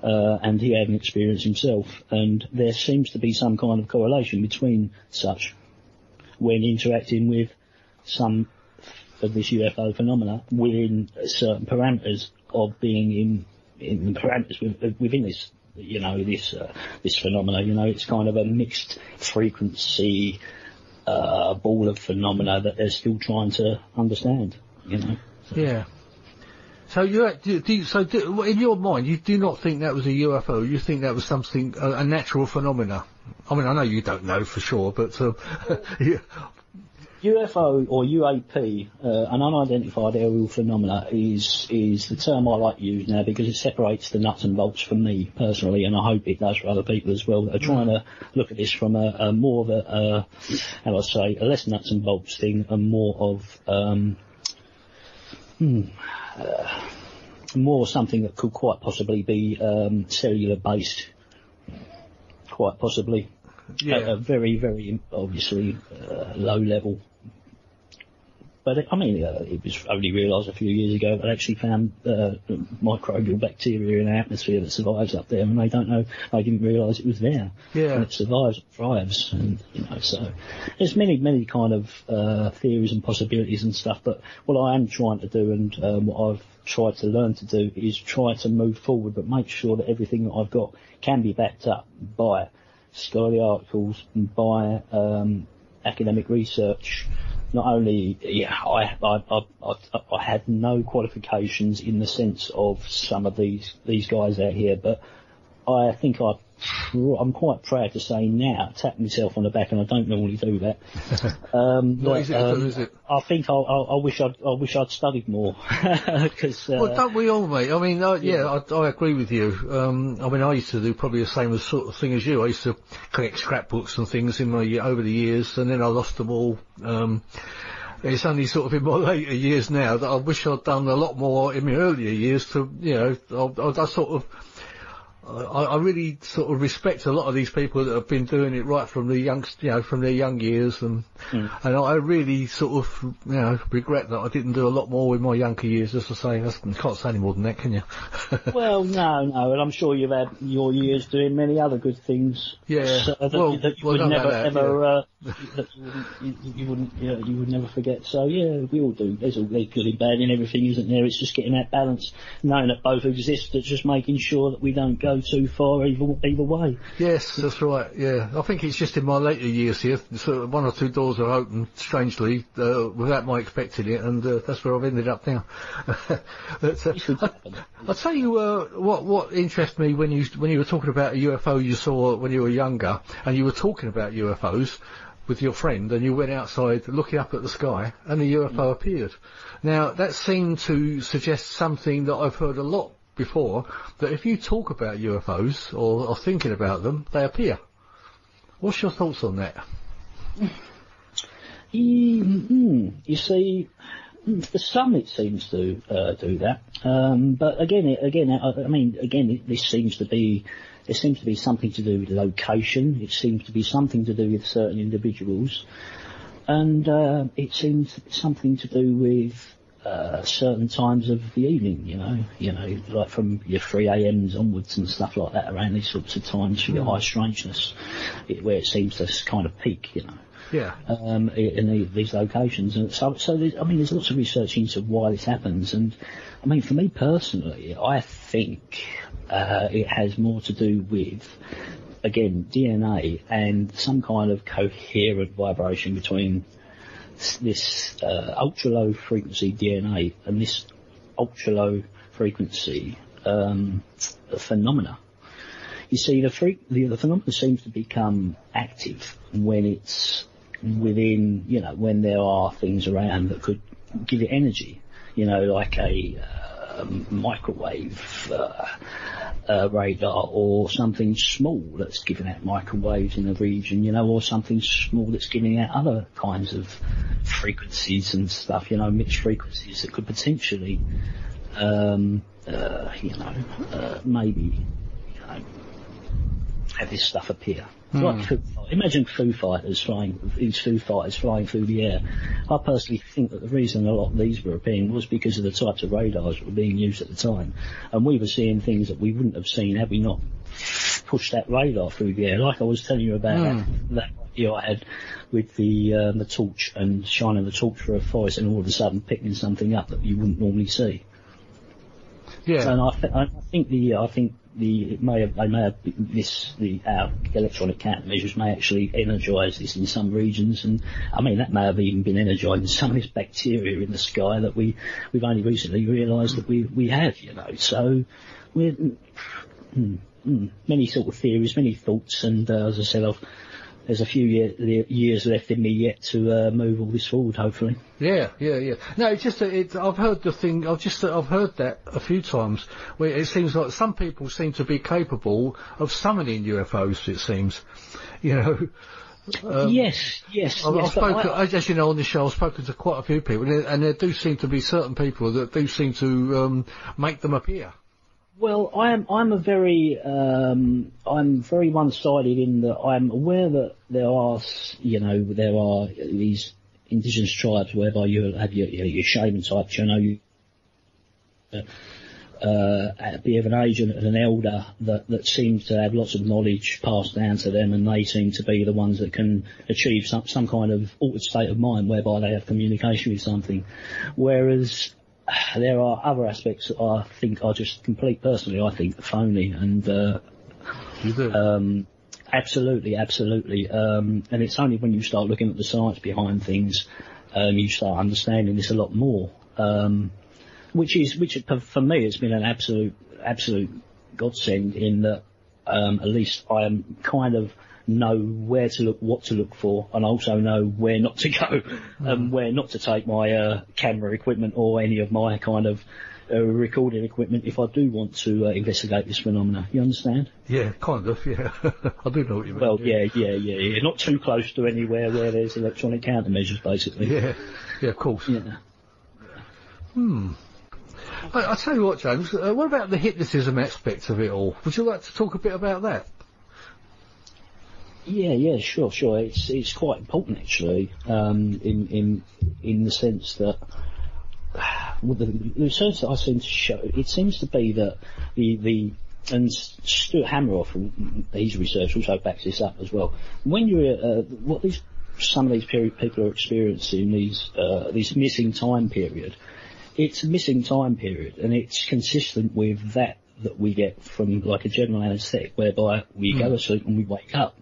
uh, and he had an experience himself. And there seems to be some kind of correlation between such when interacting with some of this UFO phenomena within certain parameters of being in in the parameters within this you know this uh, this phenomena you know it's kind of a mixed frequency uh, ball of phenomena that they're still trying to understand you know Yeah. So you, do, do so do, in your mind, you do not think that was a UFO. You think that was something a, a natural phenomena. I mean, I know you don't know for sure, but um, yeah, UFO or UAP, uh, an unidentified aerial phenomena, is is the term I like to use now because it separates the nuts and bolts for me personally, and I hope it does for other people as well that are trying to look at this from a, a more of a, uh, how I say, a less nuts and bolts thing, and more of um, hmm, uh, more something that could quite possibly be um, cellular based, quite possibly yeah. at a very, very obviously uh, low level. But I mean, uh, it was only realised a few years ago that they actually found uh, microbial bacteria in the atmosphere that survives up there, and they don't know. They didn't realise it was there. Yeah. And it survives, it thrives, and you know. So there's many, many kind of uh, theories and possibilities and stuff. But what I am trying to do, and um, what I've tried to learn to do, is try to move forward, but make sure that everything that I've got can be backed up by scholarly articles and by um, academic research. Not only, yeah, I, I, I, I, had no qualifications in the sense of some of these these guys out here, but I think I, I'm quite proud to say now, tap myself on the back, and I don't normally do that. Um, Not that, easy to do, um, is it? I think I, I, I wish I'd, I wish I'd studied more, because uh, Well, don't we all, mate? I mean, uh, yeah, I, I agree with you. Um, I mean, I used to do probably the same sort of thing as you. I used to collect scrapbooks and things in my over the years, and then I lost them all. Um, it's only sort of in my later years now that I wish I'd done a lot more in my earlier years to, you know, I, I, I sort of. I, I really sort of respect a lot of these people that have been doing it right from the young, you know, from their young years, and and I really sort of, you know, regret that I didn't do a lot more with my younger years. As I say, that's, you can't say any more than that, can you? Well, no, no, and I'm sure you've had your years doing many other good things. Yeah, so that, well- that you well, would don't never that, ever, uh, you wouldn't, you, you wouldn't, you, know, you would never forget. So yeah, we all do. There's all there's good and bad in everything, isn't there? It's just getting that balance, knowing that both exist, but just making sure that we don't go too far either either way. yes, that's right. Yeah, I think it's just in my later years here, of one or two doors are open strangely uh, without my expecting it, and uh, that's where I've ended up now. but, uh, I, I'll tell you uh, what what interests me when you when you were talking about a UFO you saw when you were younger, and you were talking about UFOs. with your friend and you went outside looking up at the sky and a UFO appeared. Now that seemed to suggest something that I've heard a lot before, that if you talk about UFOs or are thinking about them, they appear. What's your thoughts on that? Mm, you see, some it seems to uh, do that, um, but again, again, I, I mean, again, this seems to be, it seems to be something to do with location. It seems to be something to do with certain individuals, and uh, it seems something to do with uh, certain times of the evening. You know, you know, like from your 3 a.m.s onwards and stuff like that. Around these sorts of times for your high strangeness, it, where it seems to kind of peak. You know Yeah. um, in the, these locations. And so, so there's, I mean, there's lots of research into why this happens. And I mean, for me personally, I think uh, it has more to do with, again, DNA and some kind of coherent vibration between this uh, ultra low frequency DNA and this ultra low frequency um, phenomena. You see, the, freak, the, the phenomenon seems to become active when it's within, you know, when there are things around that could give it energy. You know, like a microwave uh, uh, radar or something small that's giving out microwaves in the region, you know, or something small that's giving out other kinds of frequencies and stuff, you know, mixed frequencies that could potentially, um, uh, you know, uh, maybe, you know, have this stuff appear. It's Like Foo, imagine Foo Fighters flying, these Foo Fighters flying through the air. I personally think that the reason a lot of these were appearing was because of the types of radars that were being used at the time. And we were seeing things that we wouldn't have seen had we not pushed that radar through the air. Like I was telling you about that, that idea I had with the, um, the torch and shining the torch for a forest and all of a sudden picking something up that you wouldn't normally see. Yeah. And I, th- I think the I think the it may have they may have this the our electronic countermeasures may actually energise this in some regions, and I mean that may have even been energising some of this bacteria in the sky that we we've only recently realised that we we have, you know. So we're mm, mm, many sort of theories, many thoughts, and uh, as I said, I've, there's a few year, years left in me yet to uh, move all this forward, hopefully. Yeah, yeah, yeah. No, it's just that it, I've heard the thing. I've just I've heard that a few times where it seems like some people seem to be capable of summoning UFOs. It seems, you know. Um, yes, yes, I've, yes. I've spoken, I- as, as you know, on the show, I've spoken to quite a few people, and there, and there do seem to be certain people that do seem to um, make them appear. Well, I'm I'm a very um, I'm very one-sided in that I'm aware that there are you know there are these indigenous tribes whereby you have your your, your shaman types, you know you uh, uh, be of an age and an elder that that seems to have lots of knowledge passed down to them, and they seem to be the ones that can achieve some some kind of altered state of mind whereby they have communication with something, whereas there are other aspects that I think are just complete personally I think phony and uh, um, absolutely absolutely. Um, and it's only when you start looking at the science behind things um, you start understanding this a lot more um, which is which for- for me has been an absolute absolute godsend in that um, at least I am kind of know where to look, what to look for, and also know where not to go, and where not to take my uh, camera equipment or any of my kind of uh, recording equipment if I do want to uh, investigate this phenomena. You understand? yeah, kind of. Yeah, I do know what you mean. Well, yeah, yeah, yeah, yeah. Not too close to anywhere where there's electronic countermeasures, basically. Yeah, yeah, of course. Yeah. I, I'll tell you what, James. Uh, what about the hypnotism aspect of it all? Would you like to talk a bit about that? Yeah, yeah, sure, sure. It's it's quite important actually, um, in in in the sense that well, the, the research that I seem to show, it seems to be that the the and Stuart Hameroff, his research also backs this up as well. When you're uh, what these some of these period people are experiencing these uh, this missing time period, it's a missing time period, and it's consistent with that that we get from like a general anaesthetic, whereby we go to sleep and we wake up.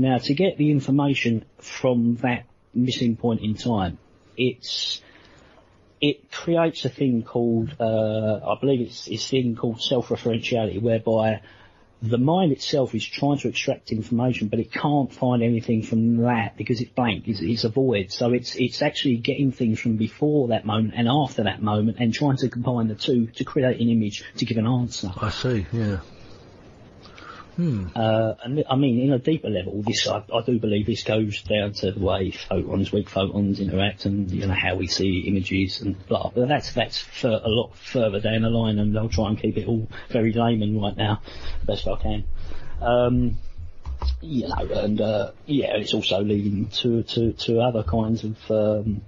Now, to get the information from that missing point in time, it's it creates a thing called uh, I believe it's it's thing called self-referentiality, whereby the mind itself is trying to extract information, but it can't find anything from that because it's blank. It's, it's a void. So it's it's actually getting things from before that moment and after that moment, and trying to combine the two to create an image to give an answer. I see. Yeah. Hmm. Uh, and I mean, in a deeper level, this I, I do believe this goes down to the way photons, weak photons interact, and you know how we see images and blah. But that's that's for a lot further down the line, and I'll try and keep it all very layman right now, best I can. Um, you know, and uh, yeah, it's also leading to, to, to other kinds of um,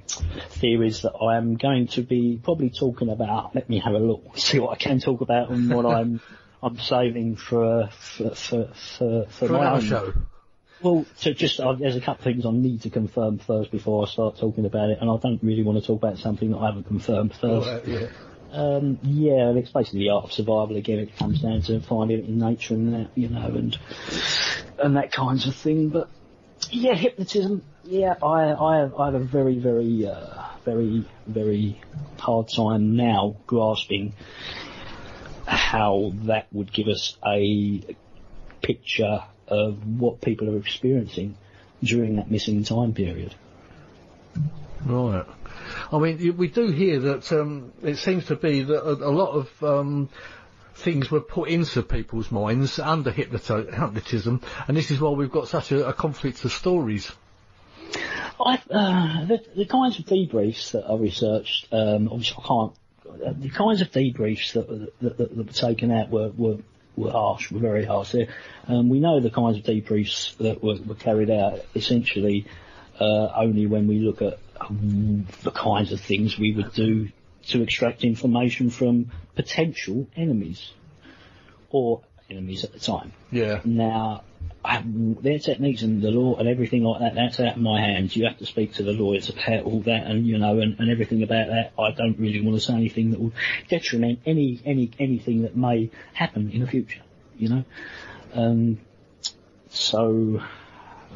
theories that I am going to be probably talking about. Let me have a look, see what I can talk about and what I'm I'm saving for for for for, for, For my own show. Well, to just uh, there's a couple of things I need to confirm first before I start talking about it, and I don't really want to talk about something that I haven't confirmed first. Right, yeah. Um, yeah, and it's basically the art of survival again. It comes down to finding it in nature and that, you know, and and that kinds of thing. But yeah, hypnotism. Yeah, I I have, I have a very very uh, very very hard time now grasping how that would give us a picture of what people are experiencing during that missing time period. Right. I mean, we do hear that um, it seems to be that a, a lot of um, things were put into people's minds under hypnotism, and this is why we've got such a, a conflict of stories. I, uh, the, the kinds of debriefs that I researched, um, obviously I can't, the kinds of debriefs that, that, that, that were taken out were, were, were harsh, were very harsh. There. Um, we know the kinds of debriefs that were, were carried out essentially uh, only when we look at um, the kinds of things we would do to extract information from potential enemies or enemies at the time. Yeah. Now, their techniques and the law and everything like that, that's out of my hands. You have to speak to the lawyers about all that and, you know, and, and everything about that. I don't really want to say anything that will detriment any, any, anything that may happen in the future, you know. Um, so,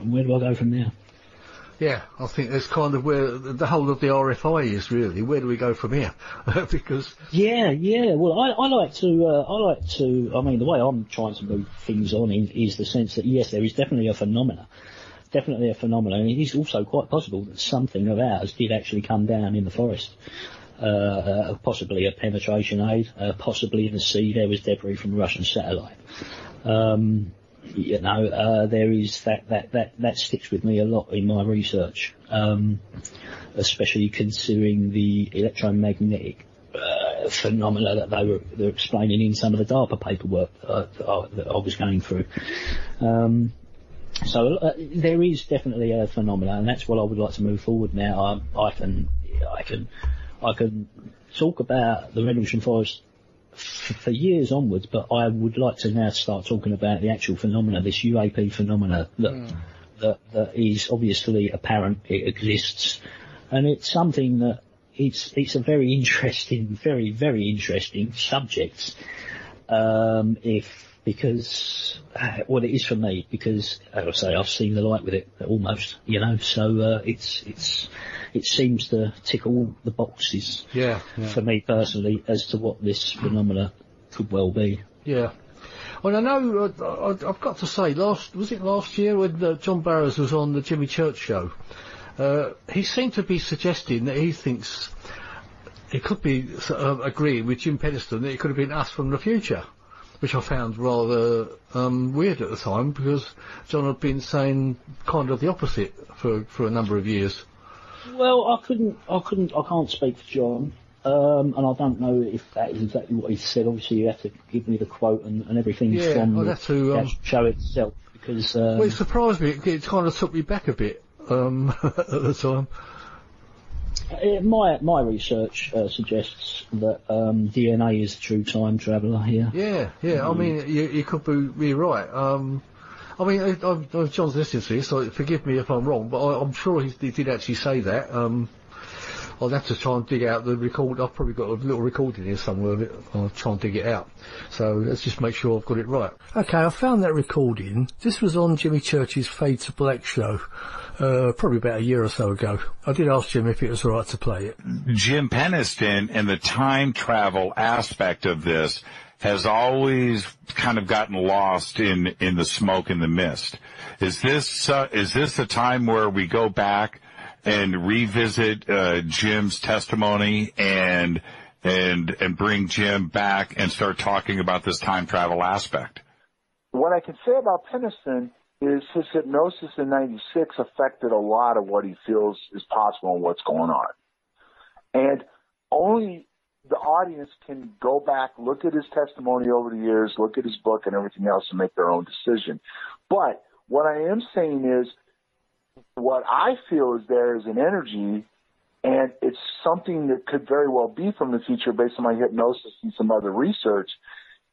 where do I go from there? Yeah, I think that's kind of where the whole of the RFI is really. Where do we go from here? because Yeah, yeah. Well, I, I like to, uh, I like to, I mean, the way I'm trying to move things on is, is the sense that yes, there is definitely a phenomena. Definitely a phenomenon. And it is also quite possible that something of ours did actually come down in the forest. Uh, uh, possibly a penetration aid, uh, possibly in the sea there was debris from a Russian satellite. Um, you know, uh, there is that, that, that, that sticks with me a lot in my research, um, especially considering the electromagnetic uh, phenomena that they were they're explaining in some of the DARPA paperwork that I, that I, was going through. Um, so uh, there is definitely a phenomenon, and that's what I would like to move forward now. I, I can, I can, I can talk about the Rendlesham Forest for years onwards, but I would like to now start talking about the actual phenomena, this UAP phenomena that that, that is obviously apparent. It exists, and it's something that it's it's a very interesting, very very interesting subject. Um, if because uh, well, it is for me because as I say, I've seen the light with it almost, you know. So uh, it's it's it seems to tick all the boxes yeah, yeah. for me personally as to what this phenomena could well be. Yeah. Well, I know, uh, I, I've got to say, last, was it last year when uh, John Burroughs was on the Jimmy Church show? Uh, he seemed to be suggesting that he thinks it could be uh, agreeing with Jim Penniston that it could have been us from the future, which I found rather um, weird at the time because John had been saying kind of the opposite for, for a number of years. Well, I couldn't, I couldn't, I can't speak for John, um, and I don't know if that is exactly what he said. Obviously, you have to give me the quote and, and everything Yeah, from the to, um, show itself because. Um, Well, it surprised me. It, it kind of took me back a bit um, at the time. Uh, my my research uh, suggests that um, DNA is the true time traveller here. Yeah, yeah. I mean, you, you could be, be right. Um, I mean, I, I, I, John's listening to this, so forgive me if I'm wrong, but I, I'm sure he, he did actually say that. Um, I'll have to try and dig out the record. I've probably got a little recording here somewhere of it. I'll try and dig it out. So let's just make sure I've got it right. Okay, I found that recording. This was on Jimmy Church's Fade to Black show. Uh, probably about a year or so ago. I did ask Jim if it was all right to play it. Jim Penniston and the time travel aspect of this has always kind of gotten lost in in the smoke and the mist. Is this uh, is this a time where we go back and revisit uh, Jim's testimony and and and bring Jim back and start talking about this time travel aspect? What I can say about Penniston is his hypnosis in 96 affected a lot of what he feels is possible and what's going on. And only the audience can go back, look at his testimony over the years, look at his book and everything else and make their own decision. But what I am saying is what I feel is there is an energy and it's something that could very well be from the future based on my hypnosis and some other research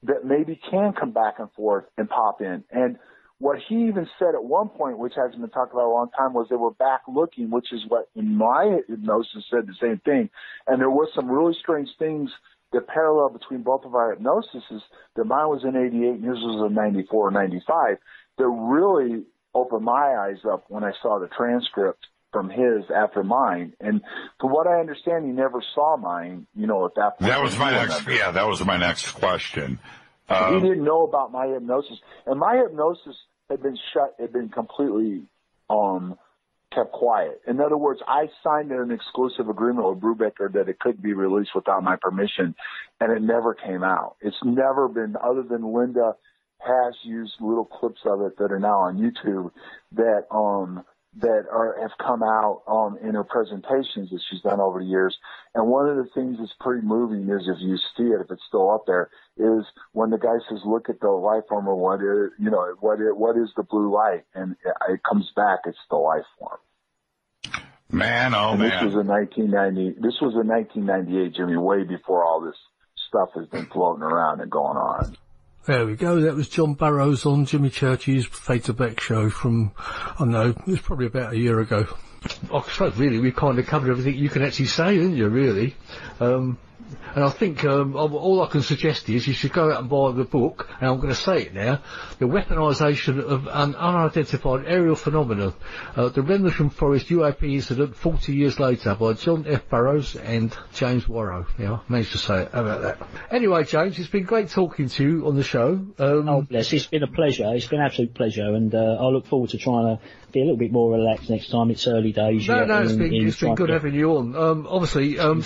that maybe can come back and forth and pop in. And what he even said at one point, which hasn't been talked about a long time, was they were back looking, which is what in my hypnosis said the same thing. And there was some really strange things that parallel between both of our hypnoses that mine was in 88 and his was in 94 or 95 that really opened my eyes up when I saw the transcript from his after mine. And from what I understand, he never saw mine, you know, at that point. That was my next, yeah, that was my next question. He Um, didn't know about my hypnosis, and my hypnosis had been shut, had been completely um, kept quiet. In other words, I signed an exclusive agreement with Brubaker that it could be released without my permission, and it never came out. It's never been, other than Linda has used little clips of it that are now on YouTube that um that are have come out um in her presentations that she's done over the years. And one of the things that's pretty moving is if you see it, if it's still up there, is when the guy says, "Look at the life form, or what is you know what is, what is the blue light?" and it, comes back, it's the life form. man, oh and man. this was a 1990. This was a 1998, Jimmy, way before all this stuff has been floating around and going on. There we go. That was John Burroughs on Jimmy Church's Fade to Black show from, I don't know, it was probably about a year ago. I suppose really we kind of covered everything you can actually say, didn't you, really? Um, and I think um, all- I can suggest is you should go out and buy the book, and I'm going to say it now, The Weaponisation of an Unidentified Aerial Phenomenon, uh, The Rendlesham Forest UAP Incident 40 Years Later by John F. Burroughs and James Warrow. Yeah, I managed to say it. How about that? Anyway, James, it's been great talking to you on the show. Um, Oh, bless. It's been a pleasure. It's been an absolute pleasure, and uh, I look forward to trying to be a little bit more relaxed next time. It's early days. No, no, it's in- been, in it's been good having you on. Um, obviously, um,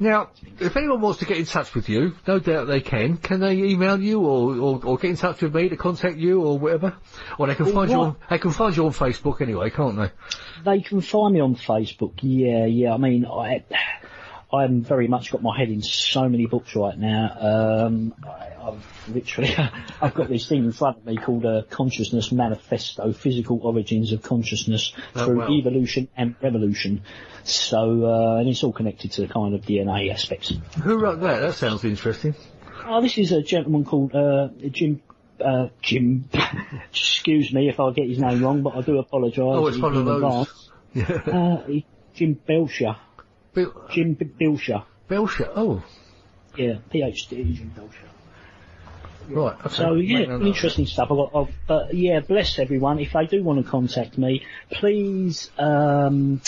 now, if anyone wants to get in touch with you, no doubt they can. Can they email you or, or, or get in touch with me to contact you or whatever? Or they can Well, find you on, they can find you on Facebook anyway, can't they? They can find me on Facebook. Yeah, yeah. I mean, I, I'm very much got my head in so many books right now. Um, I, I've literally, I've got this thing in front of me called a Consciousness Manifesto: Physical Origins of Consciousness Oh, through wow. Evolution and Revolution. So, uh, and it's all connected to the kind of DNA aspects. Who wrote that? That sounds interesting. Oh, this is a gentleman called uh, Jim. Uh, Jim, excuse me if I get his name wrong, but I do apologise. Oh, it's one of those. Yeah. Uh, Jim Belcher. Jim B- Belcher. Belcher, oh. Yeah, PhD, Jim Belcher. Right. Okay. So yeah, of that. interesting stuff. I've got, I've, but yeah, bless everyone. If they do want to contact me, please um,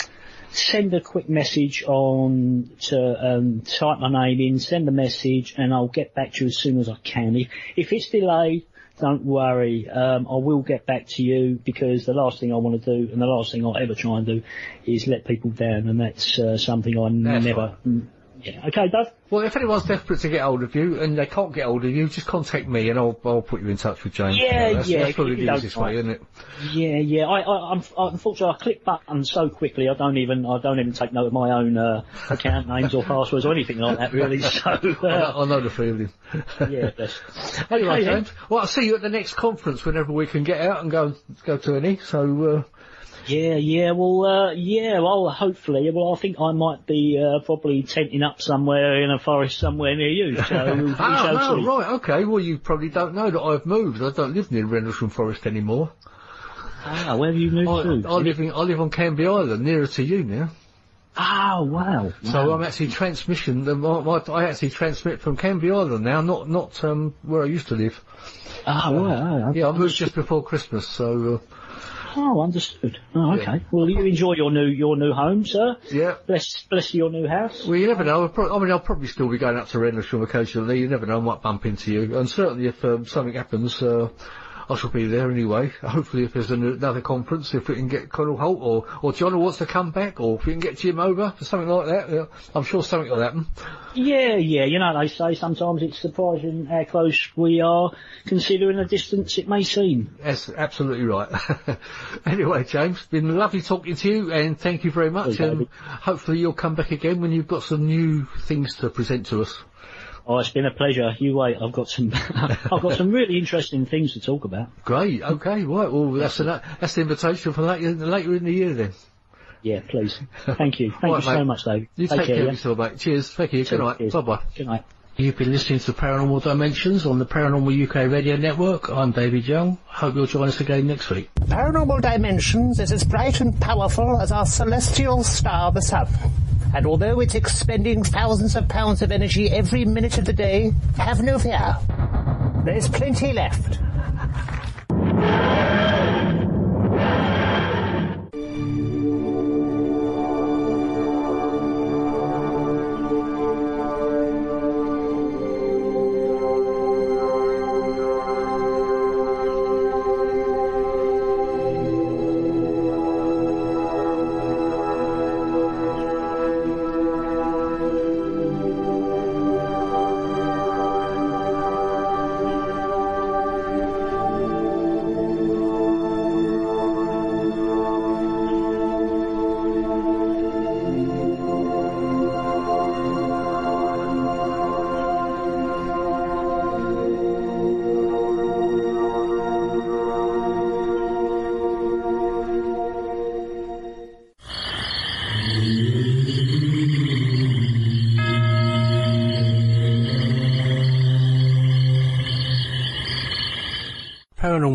send a quick message on to um, type my name in, send a message, and I'll get back to you as soon as I can. If, if it's delayed, don't worry. Um, I will get back to you because the last thing I want to do, and the last thing I'll ever try and do, is let people down, and that's uh, something I That's never. Mm, Yeah. Okay, Dave. Well, if anyone's desperate to get hold of you and they can't get hold of you, just contact me and I'll, I'll put you in touch with James. Yeah, that's, yeah, That's probably the easiest way, isn't it? Yeah, yeah. I, I, I'm, unfortunately, I click buttons so quickly. I don't even, I don't even take note of my own uh, account names or passwords or anything like that. Really. So, I, uh, know, I know the feeling. yeah. That's, Anyway, Okay. James, well, I'll see you at the next conference whenever we can get out and go go to any. So, uh, Yeah, yeah. Well, uh, yeah. Well, hopefully. Well, I think I might be uh, probably tenting up somewhere in a forest somewhere near you. So we, we ah, no, right, okay. Well, you probably don't know that I've moved. I don't live near Rendlesham Forest anymore. Ah, where have you moved I, to? I live in I live on Canvey Island, nearer to you now. Oh, wow. So I'm actually transmission. the- My, my, I actually transmit from Canvey Island now, not not um, where I used to live. Ah, wow. Yeah, I moved just before Christmas, so. Uh, Oh, understood. Oh, okay. Well, you enjoy your new your new home, sir. Yeah. Bless bless your new house. Well, you never know. I mean, I'll probably still be going up to Rendlesham occasionally. You never know. I might bump into you. And certainly if um, something happens, uh, I shall be there anyway. Hopefully if there's another conference, if we can get Colonel Halt or, or John who wants to come back, or if we can get Jim over for something like that, I'm sure something will happen. Yeah, yeah. You know, they say sometimes it's surprising how close we are, considering the distance it may seem. That's absolutely right. anyway, James, been lovely talking to you, and thank you very much. And hopefully you'll come back again when you've got some new things to present to us. Oh, it's been a pleasure. You wait. I've got some. I've got some really interesting things to talk about. Great. Okay. Right. Well, that's an, that's the invitation for later, later in the year then. Yeah, please. Thank you. Thank Right, you so mate. much, Dave. You take, care, care. of yeah? yourself, mate. Cheers. Thank you. Good night. Cheers. Bye bye. Good night. You've been listening to Paranormal Dimensions on the Paranormal UK Radio Network. I'm David Young. Hope you'll join us again next week. Paranormal Dimensions is as bright and powerful as our celestial star, the Sun. And although it's expending thousands of pounds of energy every minute of the day, have no fear. There's plenty left.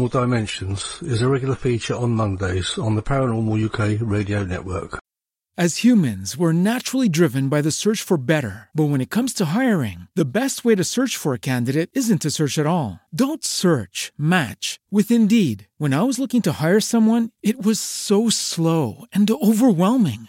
Paranormal Dimensions is a regular feature on Mondays on the Paranormal UK Radio Network. As humans, we're naturally driven by the search for better. But when it comes to hiring, the best way to search for a candidate isn't to search at all. Don't search, match with Indeed. When I was looking to hire someone, it was so slow and overwhelming.